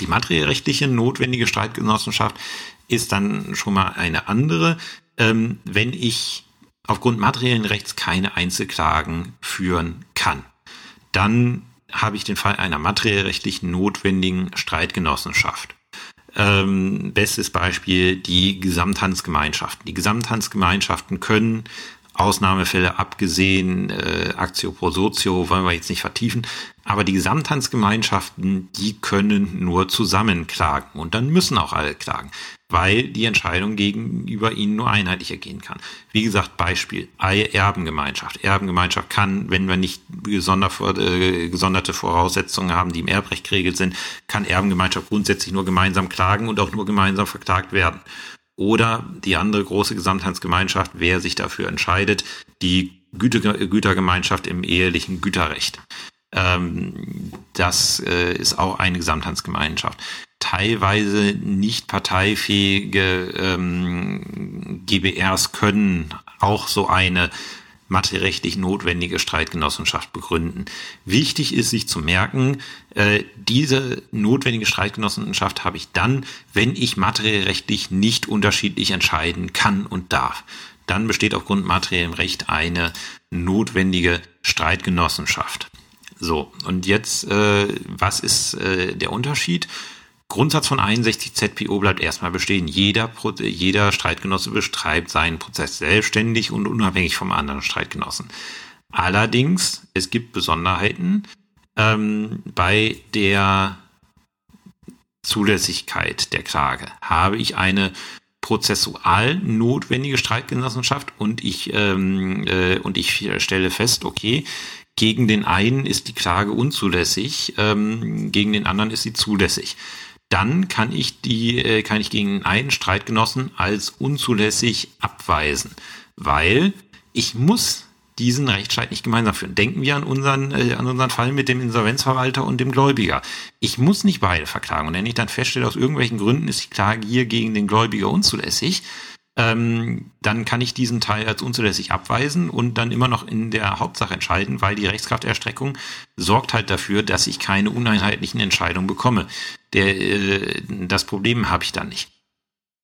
Die materiellrechtliche notwendige Streitgenossenschaft ist dann schon mal eine andere ähm, wenn ich aufgrund materiellen Rechts keine Einzelklagen führen kann. Dann habe ich den Fall einer materiellrechtlich notwendigen Streitgenossenschaft. Ähm, bestes Beispiel die Gesamthandsgemeinschaften. Die Gesamthandsgemeinschaften können Ausnahmefälle abgesehen, äh, Actio pro Sozio wollen wir jetzt nicht vertiefen, aber die Gesamthandsgemeinschaften, die können nur zusammen klagen und dann müssen auch alle klagen weil die Entscheidung gegenüber ihnen nur einheitlich ergehen kann. Wie gesagt, Beispiel, Erbengemeinschaft. Erbengemeinschaft kann, wenn wir nicht äh, gesonderte Voraussetzungen haben, die im Erbrecht geregelt sind, kann Erbengemeinschaft grundsätzlich nur gemeinsam klagen und auch nur gemeinsam verklagt werden. Oder die andere große Gesamtheitsgemeinschaft, wer sich dafür entscheidet, die Gütergemeinschaft im ehelichen Güterrecht. Ähm, das äh, ist auch eine Gesamtheitsgemeinschaft teilweise nicht parteifähige ähm, GBRs können auch so eine materiellrechtlich notwendige Streitgenossenschaft begründen. Wichtig ist sich zu merken, äh, diese notwendige Streitgenossenschaft habe ich dann, wenn ich materiellrechtlich nicht unterschiedlich entscheiden kann und darf. Dann besteht aufgrund materiellem Recht eine notwendige Streitgenossenschaft. So, und jetzt, äh, was ist äh, der Unterschied? Grundsatz von 61 ZPO bleibt erstmal bestehen. Jeder, jeder Streitgenosse betreibt seinen Prozess selbstständig und unabhängig vom anderen Streitgenossen. Allerdings, es gibt Besonderheiten ähm, bei der Zulässigkeit der Klage. Habe ich eine prozessual notwendige Streitgenossenschaft und ich ähm, äh, und ich stelle fest, okay, gegen den einen ist die Klage unzulässig, ähm, gegen den anderen ist sie zulässig dann kann ich die, äh, kann ich gegen einen Streitgenossen als unzulässig abweisen, weil ich muss diesen Rechtsstreit nicht gemeinsam führen. Denken wir an unseren, äh, an unseren Fall mit dem Insolvenzverwalter und dem Gläubiger. Ich muss nicht beide verklagen. Und wenn ich dann feststelle, aus irgendwelchen Gründen ist die Klage hier gegen den Gläubiger unzulässig, ähm, dann kann ich diesen Teil als unzulässig abweisen und dann immer noch in der Hauptsache entscheiden, weil die Rechtskrafterstreckung sorgt halt dafür, dass ich keine uneinheitlichen Entscheidungen bekomme. Der, äh, das Problem habe ich dann nicht.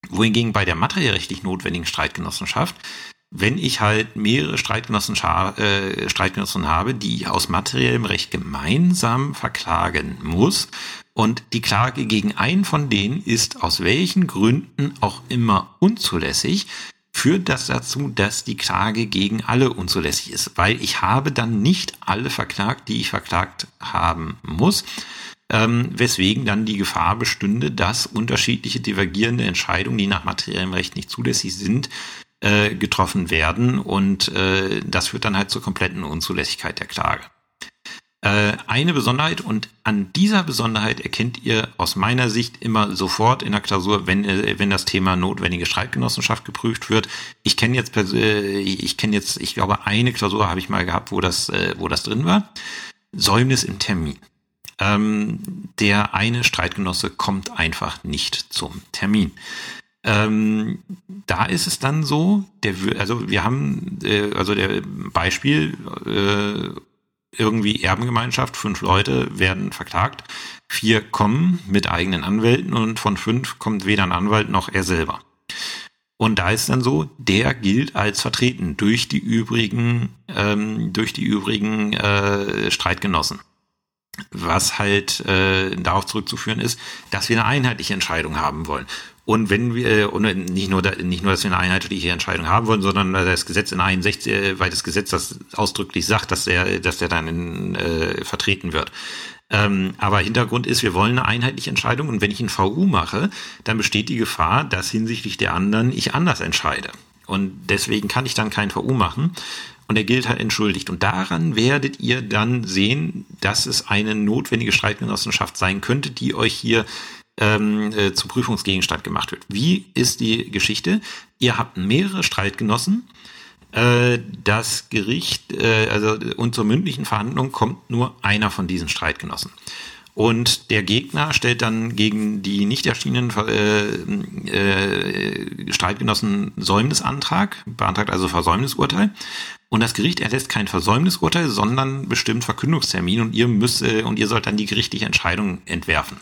Wohingegen bei der materiellrechtlich notwendigen Streitgenossenschaft, wenn ich halt mehrere Streitgenossen, äh, Streitgenossen habe, die ich aus materiellem Recht gemeinsam verklagen muss, und die Klage gegen einen von denen ist aus welchen Gründen auch immer unzulässig, führt das dazu, dass die Klage gegen alle unzulässig ist, weil ich habe dann nicht alle verklagt, die ich verklagt haben muss, ähm, weswegen dann die Gefahr bestünde, dass unterschiedliche divergierende Entscheidungen, die nach materiellem Recht nicht zulässig sind, äh, getroffen werden und äh, das führt dann halt zur kompletten Unzulässigkeit der Klage. Äh, eine Besonderheit und an dieser Besonderheit erkennt ihr aus meiner Sicht immer sofort in der Klausur, wenn, äh, wenn das Thema notwendige Streitgenossenschaft geprüft wird. Ich kenne jetzt, äh, ich kenne jetzt, ich glaube, eine Klausur habe ich mal gehabt, wo das, wo das drin war. Säumnis im Termin. Ähm, der eine Streitgenosse kommt einfach nicht zum Termin. Ähm, da ist es dann so, der, also wir haben, äh, also der Beispiel, äh, irgendwie Erbengemeinschaft, fünf Leute werden verklagt, vier kommen mit eigenen Anwälten und von fünf kommt weder ein Anwalt noch er selber. Und da ist dann so, der gilt als vertreten durch die übrigen, ähm, durch die übrigen äh, Streitgenossen. Was halt äh, darauf zurückzuführen ist, dass wir eine einheitliche Entscheidung haben wollen. Und wenn wir, und nicht nur, nicht nur, dass wir eine einheitliche Entscheidung haben wollen, sondern das Gesetz in 61, weil das Gesetz das ausdrücklich sagt, dass der, dass der dann in, äh, vertreten wird. Ähm, aber Hintergrund ist, wir wollen eine einheitliche Entscheidung und wenn ich ein VU mache, dann besteht die Gefahr, dass hinsichtlich der anderen ich anders entscheide. Und deswegen kann ich dann kein VU machen und er gilt halt entschuldigt. Und daran werdet ihr dann sehen, dass es eine notwendige Streitgenossenschaft sein könnte, die euch hier ähm, äh, zu Prüfungsgegenstand gemacht wird. Wie ist die Geschichte? Ihr habt mehrere Streitgenossen. Äh, das Gericht, äh, also und zur mündlichen Verhandlung kommt nur einer von diesen Streitgenossen. Und der Gegner stellt dann gegen die nicht erschienenen äh, äh, Streitgenossen Säumnisantrag, beantragt also Versäumnisurteil. Und das Gericht erlässt kein Versäumnisurteil, sondern bestimmt Verkündungstermin und ihr müsst äh, und ihr sollt dann die gerichtliche Entscheidung entwerfen.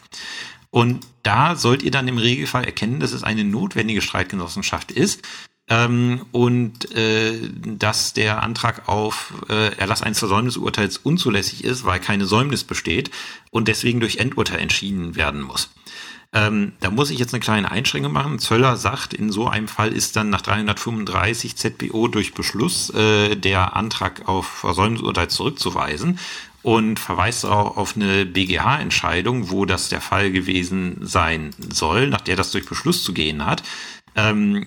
Und da sollt ihr dann im Regelfall erkennen, dass es eine notwendige Streitgenossenschaft ist ähm, und äh, dass der Antrag auf äh, Erlass eines Versäumnisurteils unzulässig ist, weil keine Säumnis besteht und deswegen durch Endurteil entschieden werden muss. Ähm, da muss ich jetzt eine kleine Einschränkung machen. Zöller sagt, in so einem Fall ist dann nach 335 ZBO durch Beschluss äh, der Antrag auf Versäumnisurteil zurückzuweisen und verweist auch auf eine BGH-Entscheidung, wo das der Fall gewesen sein soll, nach der das durch Beschluss zu gehen hat. Ähm,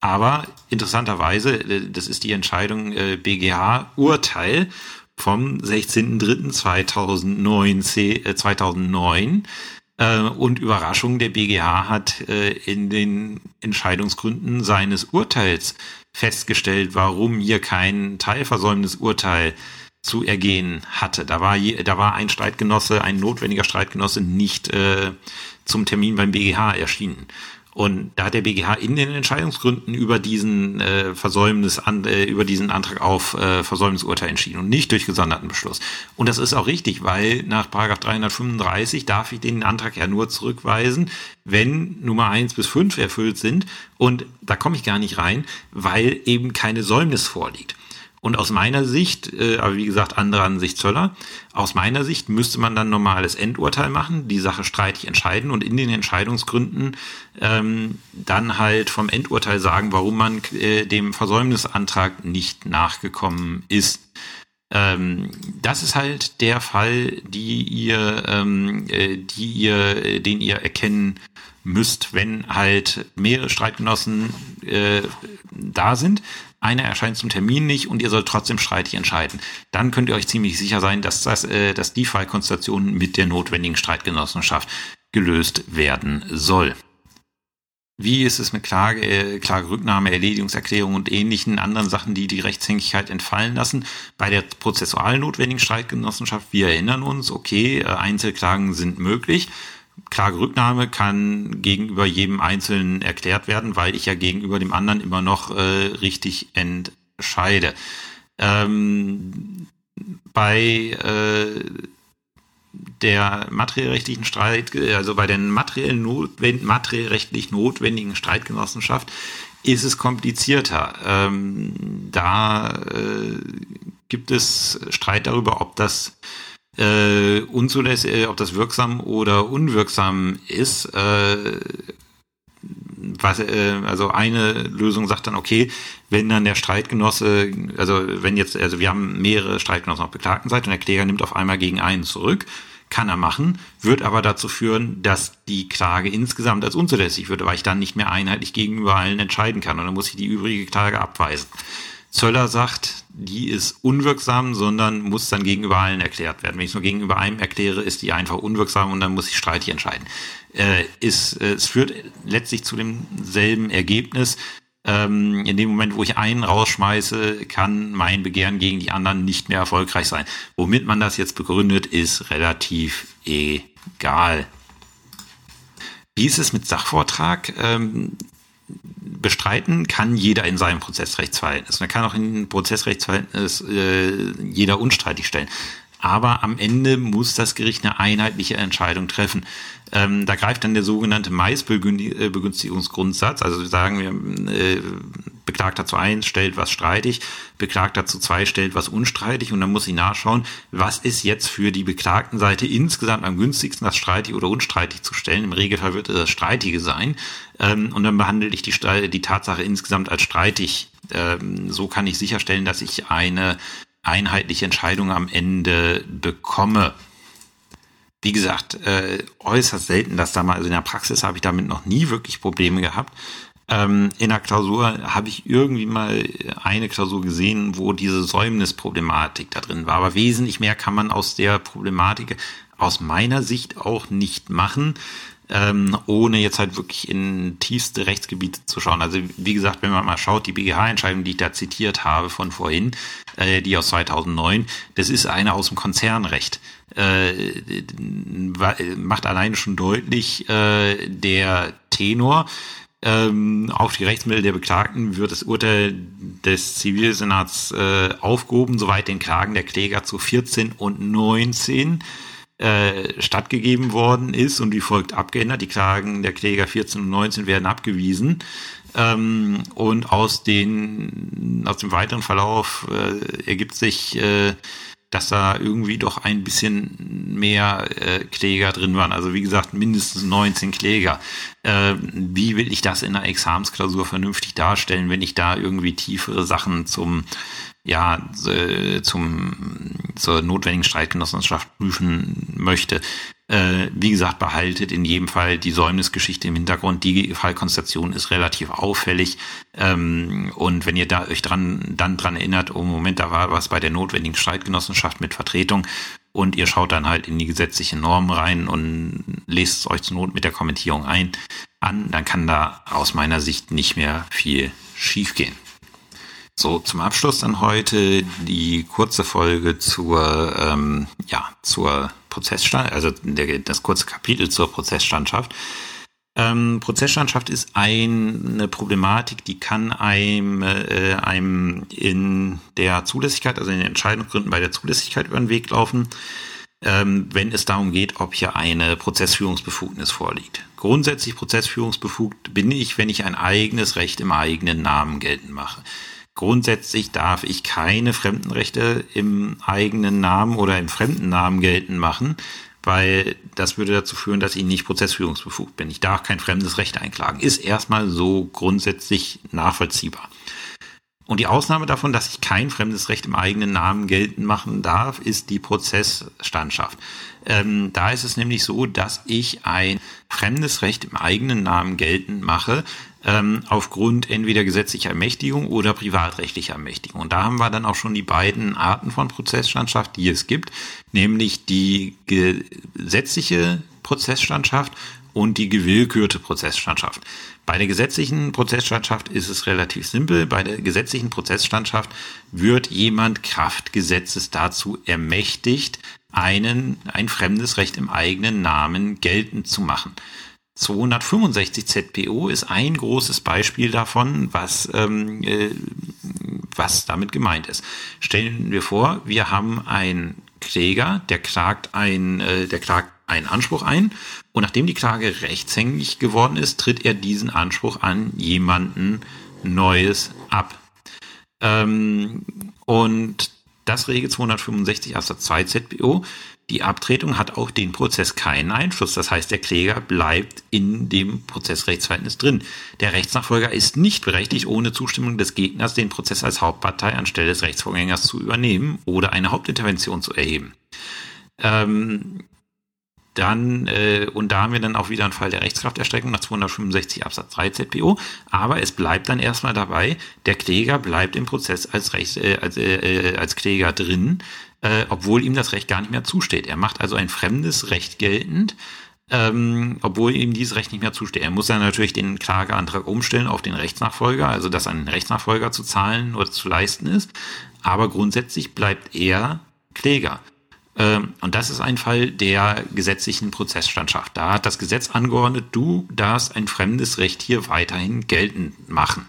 aber interessanterweise, äh, das ist die Entscheidung äh, BGH-Urteil vom 16.03.2009 äh, 2009. Äh, und Überraschung, der BGH hat äh, in den Entscheidungsgründen seines Urteils festgestellt, warum hier kein Teilversäumnisurteil zu ergehen hatte. Da war, je, da war ein Streitgenosse, ein notwendiger Streitgenosse nicht äh, zum Termin beim BGH erschienen. Und da hat der BGH in den Entscheidungsgründen über diesen äh, Versäumnis an, äh, über diesen Antrag auf äh, Versäumnisurteil entschieden und nicht durch gesonderten Beschluss. Und das ist auch richtig, weil nach Paragraph 335 darf ich den Antrag ja nur zurückweisen, wenn Nummer eins bis fünf erfüllt sind. Und da komme ich gar nicht rein, weil eben keine Säumnis vorliegt. Und aus meiner Sicht, äh, aber wie gesagt, andere Ansicht Zöller, aus meiner Sicht müsste man dann normales Endurteil machen, die Sache streitig entscheiden und in den Entscheidungsgründen ähm, dann halt vom Endurteil sagen, warum man äh, dem Versäumnisantrag nicht nachgekommen ist. Ähm, das ist halt der Fall, die ihr, ähm, äh, die ihr, den ihr erkennen müsst, wenn halt mehrere Streitgenossen äh, da sind einer erscheint zum Termin nicht und ihr sollt trotzdem streitig entscheiden. Dann könnt ihr euch ziemlich sicher sein, dass, das, äh, dass die Fallkonstellation mit der notwendigen Streitgenossenschaft gelöst werden soll. Wie ist es mit Klage, äh, Klagerücknahme, Erledigungserklärung und ähnlichen anderen Sachen, die die Rechtshängigkeit entfallen lassen? Bei der prozessual notwendigen Streitgenossenschaft, wir erinnern uns, okay, äh, Einzelklagen sind möglich. Klagerücknahme kann gegenüber jedem Einzelnen erklärt werden, weil ich ja gegenüber dem anderen immer noch äh, richtig entscheide. Ähm, bei äh, der materiellrechtlichen Streit, also bei den materiell notwend materiellrechtlich notwendigen Streitgenossenschaft ist es komplizierter. Ähm, da äh, gibt es Streit darüber, ob das äh, unzulässig, äh, ob das wirksam oder unwirksam ist. Äh, was, äh, also eine Lösung sagt dann, okay, wenn dann der Streitgenosse, also wenn jetzt, also wir haben mehrere Streitgenossen auf Beklagtenseite und der Kläger nimmt auf einmal gegen einen zurück, kann er machen, wird aber dazu führen, dass die Klage insgesamt als unzulässig wird, weil ich dann nicht mehr einheitlich gegenüber allen entscheiden kann und dann muss ich die übrige Klage abweisen. Zöller sagt, die ist unwirksam, sondern muss dann gegenüber allen erklärt werden. Wenn ich es nur gegenüber einem erkläre, ist die einfach unwirksam und dann muss ich streitig entscheiden. Äh, ist, äh, es führt letztlich zu demselben Ergebnis. Ähm, in dem Moment, wo ich einen rausschmeiße, kann mein Begehren gegen die anderen nicht mehr erfolgreich sein. Womit man das jetzt begründet, ist relativ egal. Wie ist es mit Sachvortrag? Ähm, bestreiten kann jeder in seinem Prozessrechtsverhältnis. Man kann auch in Prozessrechtsverhältnis äh, jeder unstreitig stellen. Aber am Ende muss das Gericht eine einheitliche Entscheidung treffen. Ähm, da greift dann der sogenannte Maisbegünstigungsgrundsatz. Also sagen wir, äh, Beklagter zu eins stellt was streitig, Beklagter zu zwei stellt was unstreitig und dann muss ich nachschauen, was ist jetzt für die Beklagtenseite insgesamt am günstigsten, das streitig oder unstreitig zu stellen. Im Regelfall wird es das Streitige sein. Ähm, und dann behandle ich die, die Tatsache insgesamt als streitig. Ähm, so kann ich sicherstellen, dass ich eine einheitliche Entscheidung am Ende bekomme. Wie gesagt, äh, äußerst selten, dass da mal, also in der Praxis habe ich damit noch nie wirklich Probleme gehabt. Ähm, in der Klausur habe ich irgendwie mal eine Klausur gesehen, wo diese Säumnisproblematik da drin war. Aber wesentlich mehr kann man aus der Problematik aus meiner Sicht auch nicht machen ähm, ohne jetzt halt wirklich in tiefste Rechtsgebiete zu schauen. Also wie gesagt, wenn man mal schaut, die BGH-Entscheidung, die ich da zitiert habe von vorhin, äh, die aus 2009, das ist eine aus dem Konzernrecht. Äh, macht alleine schon deutlich, äh, der Tenor, ähm, auf die Rechtsmittel der Beklagten wird das Urteil des Zivilsenats äh, aufgehoben, soweit den Klagen der Kläger zu 14 und 19 äh, stattgegeben worden ist und wie folgt abgeändert. Die Klagen der Kläger 14 und 19 werden abgewiesen. Ähm, und aus, den, aus dem weiteren Verlauf äh, ergibt sich, äh, dass da irgendwie doch ein bisschen mehr äh, Kläger drin waren. Also wie gesagt, mindestens 19 Kläger. Äh, wie will ich das in einer Examensklausur vernünftig darstellen, wenn ich da irgendwie tiefere Sachen zum ja äh, zum zur notwendigen Streitgenossenschaft prüfen möchte. Äh, wie gesagt, behaltet in jedem Fall die Säumnisgeschichte im Hintergrund. Die Fallkonstellation ist relativ auffällig. Ähm, und wenn ihr da euch dran dann dran erinnert, oh Moment, da war was bei der notwendigen Streitgenossenschaft mit Vertretung und ihr schaut dann halt in die gesetzlichen Normen rein und lest es euch zur Not mit der Kommentierung ein an, dann kann da aus meiner Sicht nicht mehr viel schiefgehen. So, zum Abschluss dann heute die kurze Folge zur, ähm, ja, zur Prozessstand, also der, das kurze Kapitel zur Prozessstandschaft. Ähm, Prozessstandschaft ist eine Problematik, die kann einem, äh, einem in der Zulässigkeit, also in den Entscheidungsgründen bei der Zulässigkeit über den Weg laufen, ähm, wenn es darum geht, ob hier eine Prozessführungsbefugnis vorliegt. Grundsätzlich prozessführungsbefugt bin ich, wenn ich ein eigenes Recht im eigenen Namen geltend mache. Grundsätzlich darf ich keine Fremdenrechte im eigenen Namen oder im fremden Namen geltend machen, weil das würde dazu führen, dass ich nicht prozessführungsbefugt bin. Ich darf kein fremdes Recht einklagen. Ist erstmal so grundsätzlich nachvollziehbar. Und die Ausnahme davon, dass ich kein fremdes Recht im eigenen Namen geltend machen darf, ist die Prozessstandschaft. Ähm, da ist es nämlich so, dass ich ein fremdes Recht im eigenen Namen geltend mache, ähm, aufgrund entweder gesetzlicher Ermächtigung oder privatrechtlicher Ermächtigung. Und da haben wir dann auch schon die beiden Arten von Prozessstandschaft, die es gibt, nämlich die gesetzliche Prozessstandschaft und die gewillkürte Prozessstandschaft. Bei der gesetzlichen Prozessstandschaft ist es relativ simpel. Bei der gesetzlichen Prozessstandschaft wird jemand Kraft Gesetzes dazu ermächtigt, einen, ein fremdes Recht im eigenen Namen geltend zu machen. 265 ZPO ist ein großes Beispiel davon, was, ähm, äh, was damit gemeint ist. Stellen wir vor, wir haben einen Kläger, der klagt ein, äh, der klagt einen Anspruch ein und nachdem die Klage rechtshängig geworden ist, tritt er diesen Anspruch an jemanden Neues ab. Ähm, und Das regelt 265 Absatz 2 ZBO. Die Abtretung hat auf den Prozess keinen Einfluss. Das heißt, der Kläger bleibt in dem Prozessrechtsverhältnis drin. Der Rechtsnachfolger ist nicht berechtigt, ohne Zustimmung des Gegners den Prozess als Hauptpartei anstelle des Rechtsvorgängers zu übernehmen oder eine Hauptintervention zu erheben. Ähm, dann, äh, und da haben wir dann auch wieder einen Fall der Rechtskrafterstreckung nach 265 Absatz 3 ZPO. Aber es bleibt dann erstmal dabei, der Kläger bleibt im Prozess als, Rechts, äh, als, äh, äh, als Kläger drin, äh, obwohl ihm das Recht gar nicht mehr zusteht. Er macht also ein fremdes Recht geltend, ähm, obwohl ihm dieses Recht nicht mehr zusteht. Er muss dann natürlich den Klageantrag umstellen auf den Rechtsnachfolger, also dass an den Rechtsnachfolger zu zahlen oder zu leisten ist. Aber grundsätzlich bleibt er Kläger. Ähm, und das ist ein Fall der gesetzlichen Prozessstandschaft. Da hat das Gesetz angeordnet, du darfst ein fremdes Recht hier weiterhin geltend machen.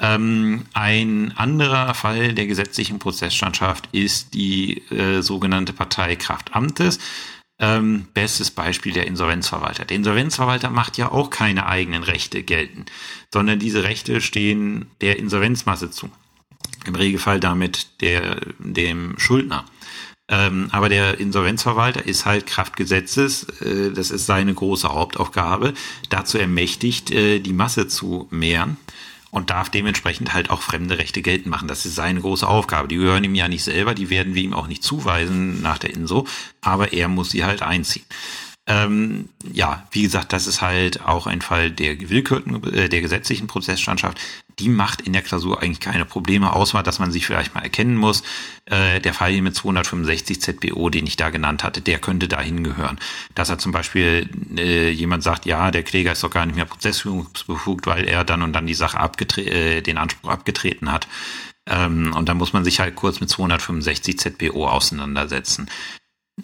Ähm, ein anderer Fall der gesetzlichen Prozessstandschaft ist die äh, sogenannte Parteikraft Amtes. Ähm, bestes Beispiel der Insolvenzverwalter. Der Insolvenzverwalter macht ja auch keine eigenen Rechte geltend, sondern diese Rechte stehen der Insolvenzmasse zu. Im Regelfall damit der, dem Schuldner. Ähm, aber der Insolvenzverwalter ist halt Kraftgesetzes, äh, das ist seine große Hauptaufgabe, dazu ermächtigt, äh, die Masse zu mehren und darf dementsprechend halt auch fremde Rechte geltend machen. Das ist seine große Aufgabe. Die gehören ihm ja nicht selber, die werden wir ihm auch nicht zuweisen nach der Inso, aber er muss sie halt einziehen. Ähm, ja, wie gesagt, das ist halt auch ein Fall der gewillkürten, äh, der gesetzlichen Prozessstandschaft. Die macht in der Klausur eigentlich keine Probleme, außer dass man sich vielleicht mal erkennen muss. Äh, der Fall hier mit 265 ZBO, den ich da genannt hatte, der könnte dahin gehören. Dass er zum Beispiel äh, jemand sagt, ja, der Kläger ist doch gar nicht mehr prozessführungsbefugt, weil er dann und dann die Sache abgetre äh, den Anspruch abgetreten hat. Ähm, und da muss man sich halt kurz mit 265 ZBO auseinandersetzen.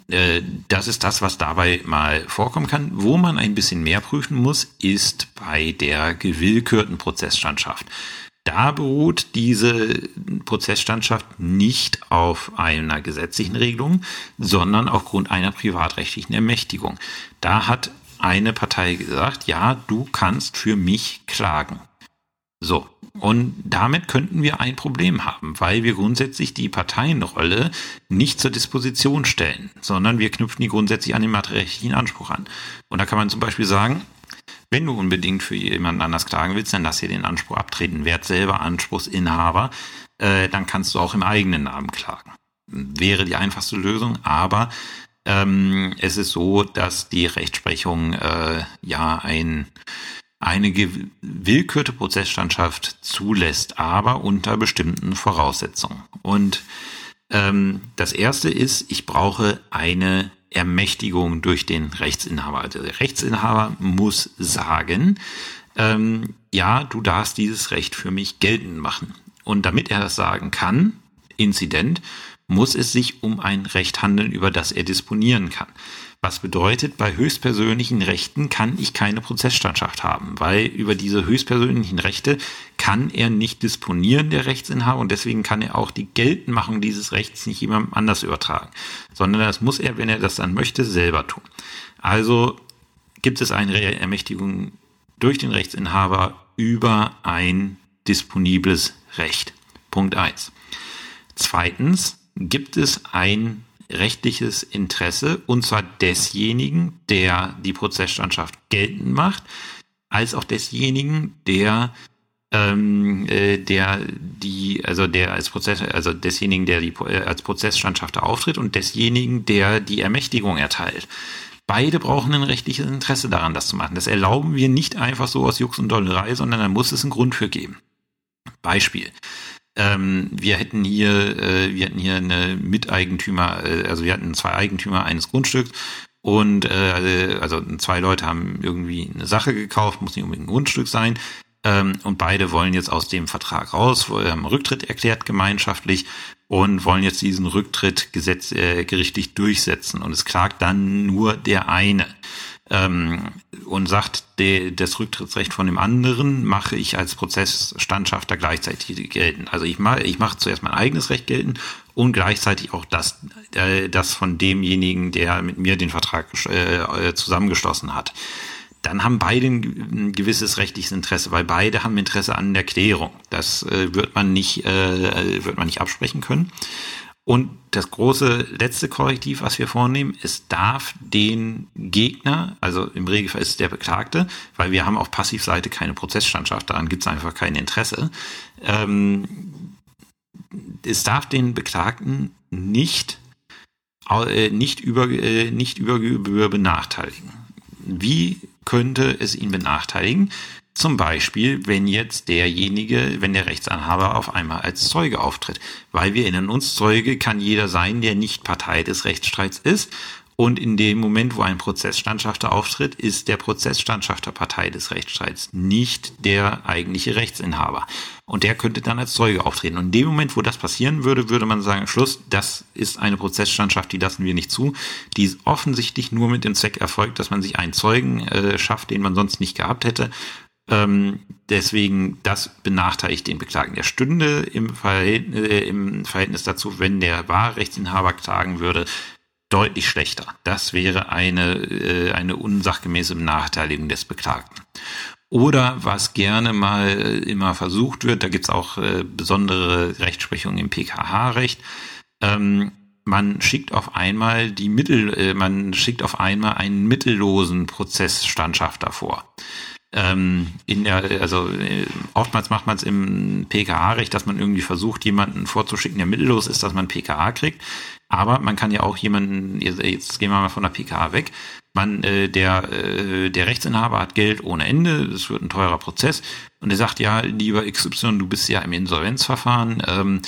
Äh, das ist das, was dabei mal vorkommen kann. Wo man ein bisschen mehr prüfen muss, ist bei der gewillkürten Prozessstandschaft. Da beruht diese Prozessstandschaft nicht auf einer gesetzlichen Regelung, sondern aufgrund einer privatrechtlichen Ermächtigung. Da hat eine Partei gesagt, ja, du kannst für mich klagen. So, und damit könnten wir ein Problem haben, weil wir grundsätzlich die Parteienrolle nicht zur Disposition stellen, sondern wir knüpfen die grundsätzlich an den materiellen Anspruch an. Und da kann man zum Beispiel sagen, wenn du unbedingt für jemanden anders klagen willst, dann lass dir den Anspruch abtreten. Werd selber Anspruchsinhaber, äh, dann kannst du auch im eigenen Namen klagen. Wäre die einfachste Lösung, aber ähm, es ist so, dass die Rechtsprechung äh, ja ein eine gewillkürte Prozessstandschaft zulässt, aber unter bestimmten Voraussetzungen. Und ähm, das erste ist, ich brauche eine Ermächtigung durch den Rechtsinhaber. Also der Rechtsinhaber muss sagen, ähm, ja, du darfst dieses Recht für mich geltend machen. Und damit er das sagen kann, Inzident, muss es sich um ein Recht handeln, über das er disponieren kann. Was bedeutet, bei höchstpersönlichen Rechten kann ich keine Prozessstandschaft haben, weil über diese höchstpersönlichen Rechte kann er nicht disponieren, der Rechtsinhaber, und deswegen kann er auch die Geltendmachung dieses Rechts nicht jemandem anders übertragen, sondern das muss er, wenn er das dann möchte, selber tun. Also gibt es eine Ermächtigung durch den Rechtsinhaber über ein disponibles Recht. Punkt eins. Zweitens gibt es ein rechtliches Interesse, und zwar desjenigen, der die Prozessstandschaft geltend macht, als auch desjenigen, der ähm, äh, der die also der als Prozess also desjenigen der die äh, als Prozessstandschafter auftritt und desjenigen der die Ermächtigung erteilt. Beide brauchen ein rechtliches Interesse daran das zu machen. Das erlauben wir nicht einfach so aus Jux und Dollerei sondern da muss es einen Grund für geben. Beispiel ähm, wir hätten hier, äh, wir hatten hier eine Miteigentümer, äh, also wir hatten zwei Eigentümer eines Grundstücks und äh, also zwei Leute haben irgendwie eine Sache gekauft, muss nicht unbedingt ein Grundstück sein. Ähm, und beide wollen jetzt aus dem Vertrag raus, haben Rücktritt erklärt gemeinschaftlich und wollen jetzt diesen Rücktritt gesetz, äh, gerichtlich durchsetzen. Und es klagt dann nur der eine ähm, und sagt, de, das Rücktrittsrecht von dem anderen mache ich als Prozessstandschafter gleichzeitig geltend. Also ich mache ich mache zuerst mein eigenes Recht geltend und gleichzeitig auch das, äh, das von demjenigen, der mit mir den Vertrag äh, zusammengeschlossen hat. Dann haben beide ein gewisses rechtliches Interesse, weil beide haben Interesse an der Klärung. Das äh, wird man nicht, äh, wird man nicht absprechen können. Und das große letzte Korrektiv, was wir vornehmen, es darf den Gegner, also im Regelfall ist es der Beklagte, weil wir haben auf Passivseite keine Prozessstandschaft, daran gibt es einfach kein Interesse. Ähm, es darf den Beklagten nicht, äh, nicht, über, äh, nicht über Gebühr benachteiligen. Wie könnte es ihn benachteiligen? Zum Beispiel, wenn jetzt derjenige, wenn der Rechtsanhaber auf einmal als Zeuge auftritt. Weil wir erinnern uns, Zeuge kann jeder sein, der nicht Partei des Rechtsstreits ist. Und in dem Moment, wo ein Prozessstandschafter auftritt, ist der Prozessstandschafter Partei des Rechtsstreits, nicht der eigentliche Rechtsinhaber. Und der könnte dann als Zeuge auftreten. Und in dem Moment, wo das passieren würde, würde man sagen, Schluss, das ist eine Prozessstandschaft, die lassen wir nicht zu. Die offensichtlich nur mit dem Zweck erfolgt, dass man sich einen Zeugen äh, schafft, den man sonst nicht gehabt hätte. Ähm, deswegen, das benachteiligt den Beklagten. Der stünde im Verhältnis, äh, im Verhältnis dazu, wenn der Wahlrechtsinhaber klagen würde, deutlich schlechter. Das wäre eine, äh, eine unsachgemäße Benachteiligung des Beklagten. Oder was gerne mal äh, immer versucht wird, da gibt's auch äh, besondere Rechtsprechungen im PKH-Recht, ähm, man schickt auf einmal die Mittel, äh, man schickt auf einmal einen mittellosen Prozessstandschafter vor ähm, in der, also äh, oftmals macht man es im PKA-Recht, dass man irgendwie versucht, jemanden vorzuschicken, der mittellos ist, dass man PKA kriegt. Aber man kann ja auch jemanden, jetzt gehen wir mal von der PKA weg, man, äh, der, äh, der Rechtsinhaber hat Geld ohne Ende, es wird ein teurer Prozess und er sagt, ja, lieber XY, du bist ja im Insolvenzverfahren, ähm,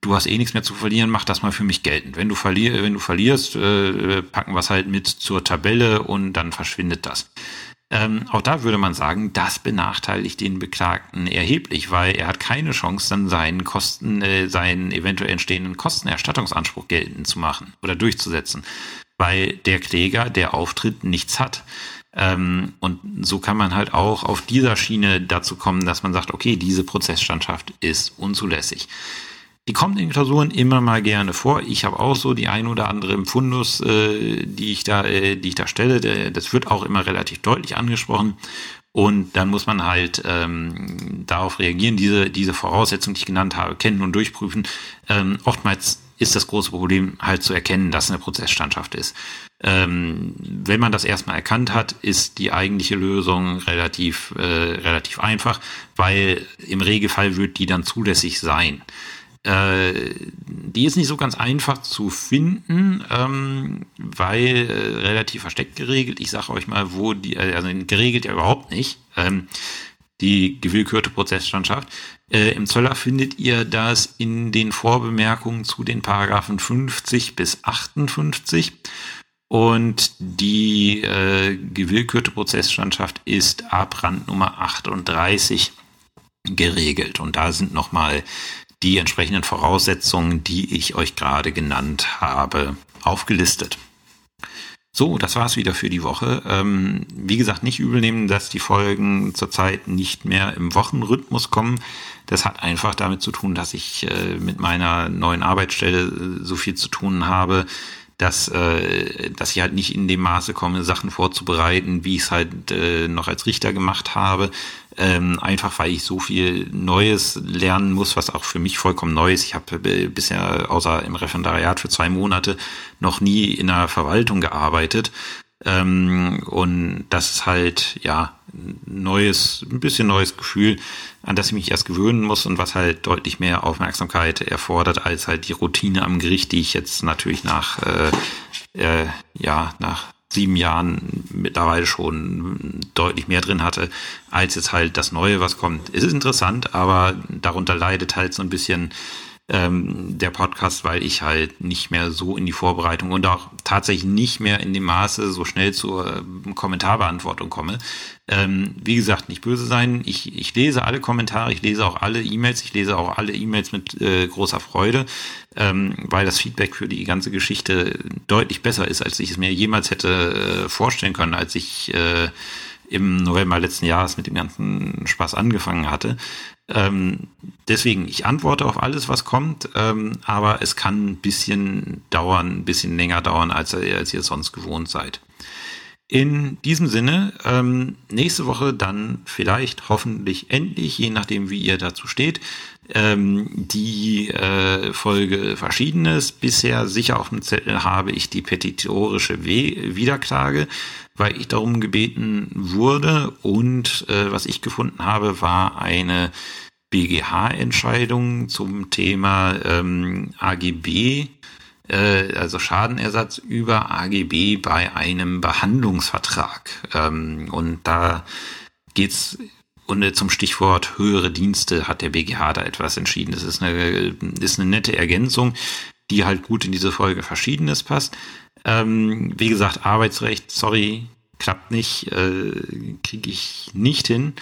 du hast eh nichts mehr zu verlieren, mach das mal für mich geltend. Wenn du, verlier, wenn du verlierst, äh, packen wir es halt mit zur Tabelle und dann verschwindet das. Ähm, auch da würde man sagen, das benachteiligt den Beklagten erheblich, weil er hat keine Chance, dann seinen Kosten, äh, seinen eventuell entstehenden Kostenerstattungsanspruch geltend zu machen oder durchzusetzen, weil der Kläger, der auftritt, nichts hat. Ähm, und so kann man halt auch auf dieser Schiene dazu kommen, dass man sagt, okay, diese Prozessstandschaft ist unzulässig. Die kommt in Klausuren immer mal gerne vor. Ich habe auch so die ein oder andere im Fundus, äh, die ich da, äh, die ich da stelle. Das wird auch immer relativ deutlich angesprochen. Und dann muss man halt ähm, darauf reagieren, diese, diese Voraussetzungen, die ich genannt habe, kennen und durchprüfen. Ähm, oftmals ist das große Problem halt zu erkennen, dass eine Prozessstandschaft ist. Ähm, wenn man das erstmal erkannt hat, ist die eigentliche Lösung relativ, äh, relativ einfach, weil im Regelfall wird die dann zulässig sein. Äh, die ist nicht so ganz einfach zu finden, ähm, weil äh, relativ versteckt geregelt. Ich sage euch mal, wo die, äh, also geregelt ja überhaupt nicht, ähm, die gewillkürte Prozessstandschaft. Äh, Im Zöller findet ihr das in den Vorbemerkungen zu den Paragraphen 50 bis 58. Und die äh, gewillkürte Prozessstandschaft ist ab Randnummer 38 geregelt. Und da sind nochmal die entsprechenden Voraussetzungen, die ich euch gerade genannt habe, aufgelistet. So, das war's wieder für die Woche. Ähm, wie gesagt, nicht übel nehmen, dass die Folgen zurzeit nicht mehr im Wochenrhythmus kommen. Das hat einfach damit zu tun, dass ich äh, mit meiner neuen Arbeitsstelle so viel zu tun habe, dass, äh, dass ich halt nicht in dem Maße komme, Sachen vorzubereiten, wie ich es halt äh, noch als Richter gemacht habe. Ähm, einfach weil ich so viel Neues lernen muss, was auch für mich vollkommen neu ist. Ich habe bisher außer im Referendariat für zwei Monate noch nie in der Verwaltung gearbeitet. Ähm, und das ist halt, ja, neues, ein bisschen neues Gefühl, an das ich mich erst gewöhnen muss und was halt deutlich mehr Aufmerksamkeit erfordert als halt die Routine am Gericht, die ich jetzt natürlich nach, äh, äh, ja, nach sieben Jahren mittlerweile schon deutlich mehr drin hatte, als jetzt halt das Neue, was kommt. Es ist interessant, aber darunter leidet halt so ein bisschen ähm, der Podcast, weil ich halt nicht mehr so in die Vorbereitung und auch tatsächlich nicht mehr in dem Maße so schnell zur äh, Kommentarbeantwortung komme. Ähm, wie gesagt, nicht böse sein. Ich, ich lese alle Kommentare, ich lese auch alle E-Mails, ich lese auch alle E-Mails mit äh, großer Freude, ähm, weil das Feedback für die ganze Geschichte deutlich besser ist, als ich es mir jemals hätte äh, vorstellen können, als ich äh, im November letzten Jahres mit dem ganzen Spaß angefangen hatte. Ähm, deswegen, ich antworte auf alles, was kommt, ähm, aber es kann ein bisschen dauern, ein bisschen länger dauern, als, als ihr sonst gewohnt seid. In diesem Sinne, ähm, nächste Woche dann vielleicht hoffentlich endlich, je nachdem wie ihr dazu steht, ähm, die äh, Folge Verschiedenes. Bisher sicher auf dem Zettel habe ich die petitorische We Wiederklage, weil ich darum gebeten wurde und äh, was ich gefunden habe, war eine BGH-Entscheidung zum Thema ähm, AGB äh, also Schadenersatz über AGB bei einem Behandlungsvertrag. Ähm, und da geht's und zum Stichwort höhere Dienste hat der BGH da etwas entschieden. Das ist eine, ist eine nette Ergänzung, die halt gut in diese Folge Verschiedenes passt. Ähm, wie gesagt, Arbeitsrecht, sorry, klappt nicht, äh, kriege ich nicht hin.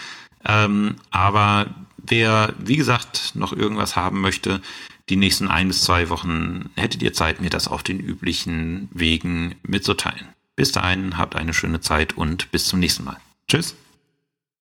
Ähm, aber wer, wie gesagt, noch irgendwas haben möchte, die nächsten ein bis zwei Wochen hättet ihr Zeit, mir das auf den üblichen Wegen mitzuteilen. Bis dahin, habt eine schöne Zeit und bis zum nächsten Mal. Tschüss.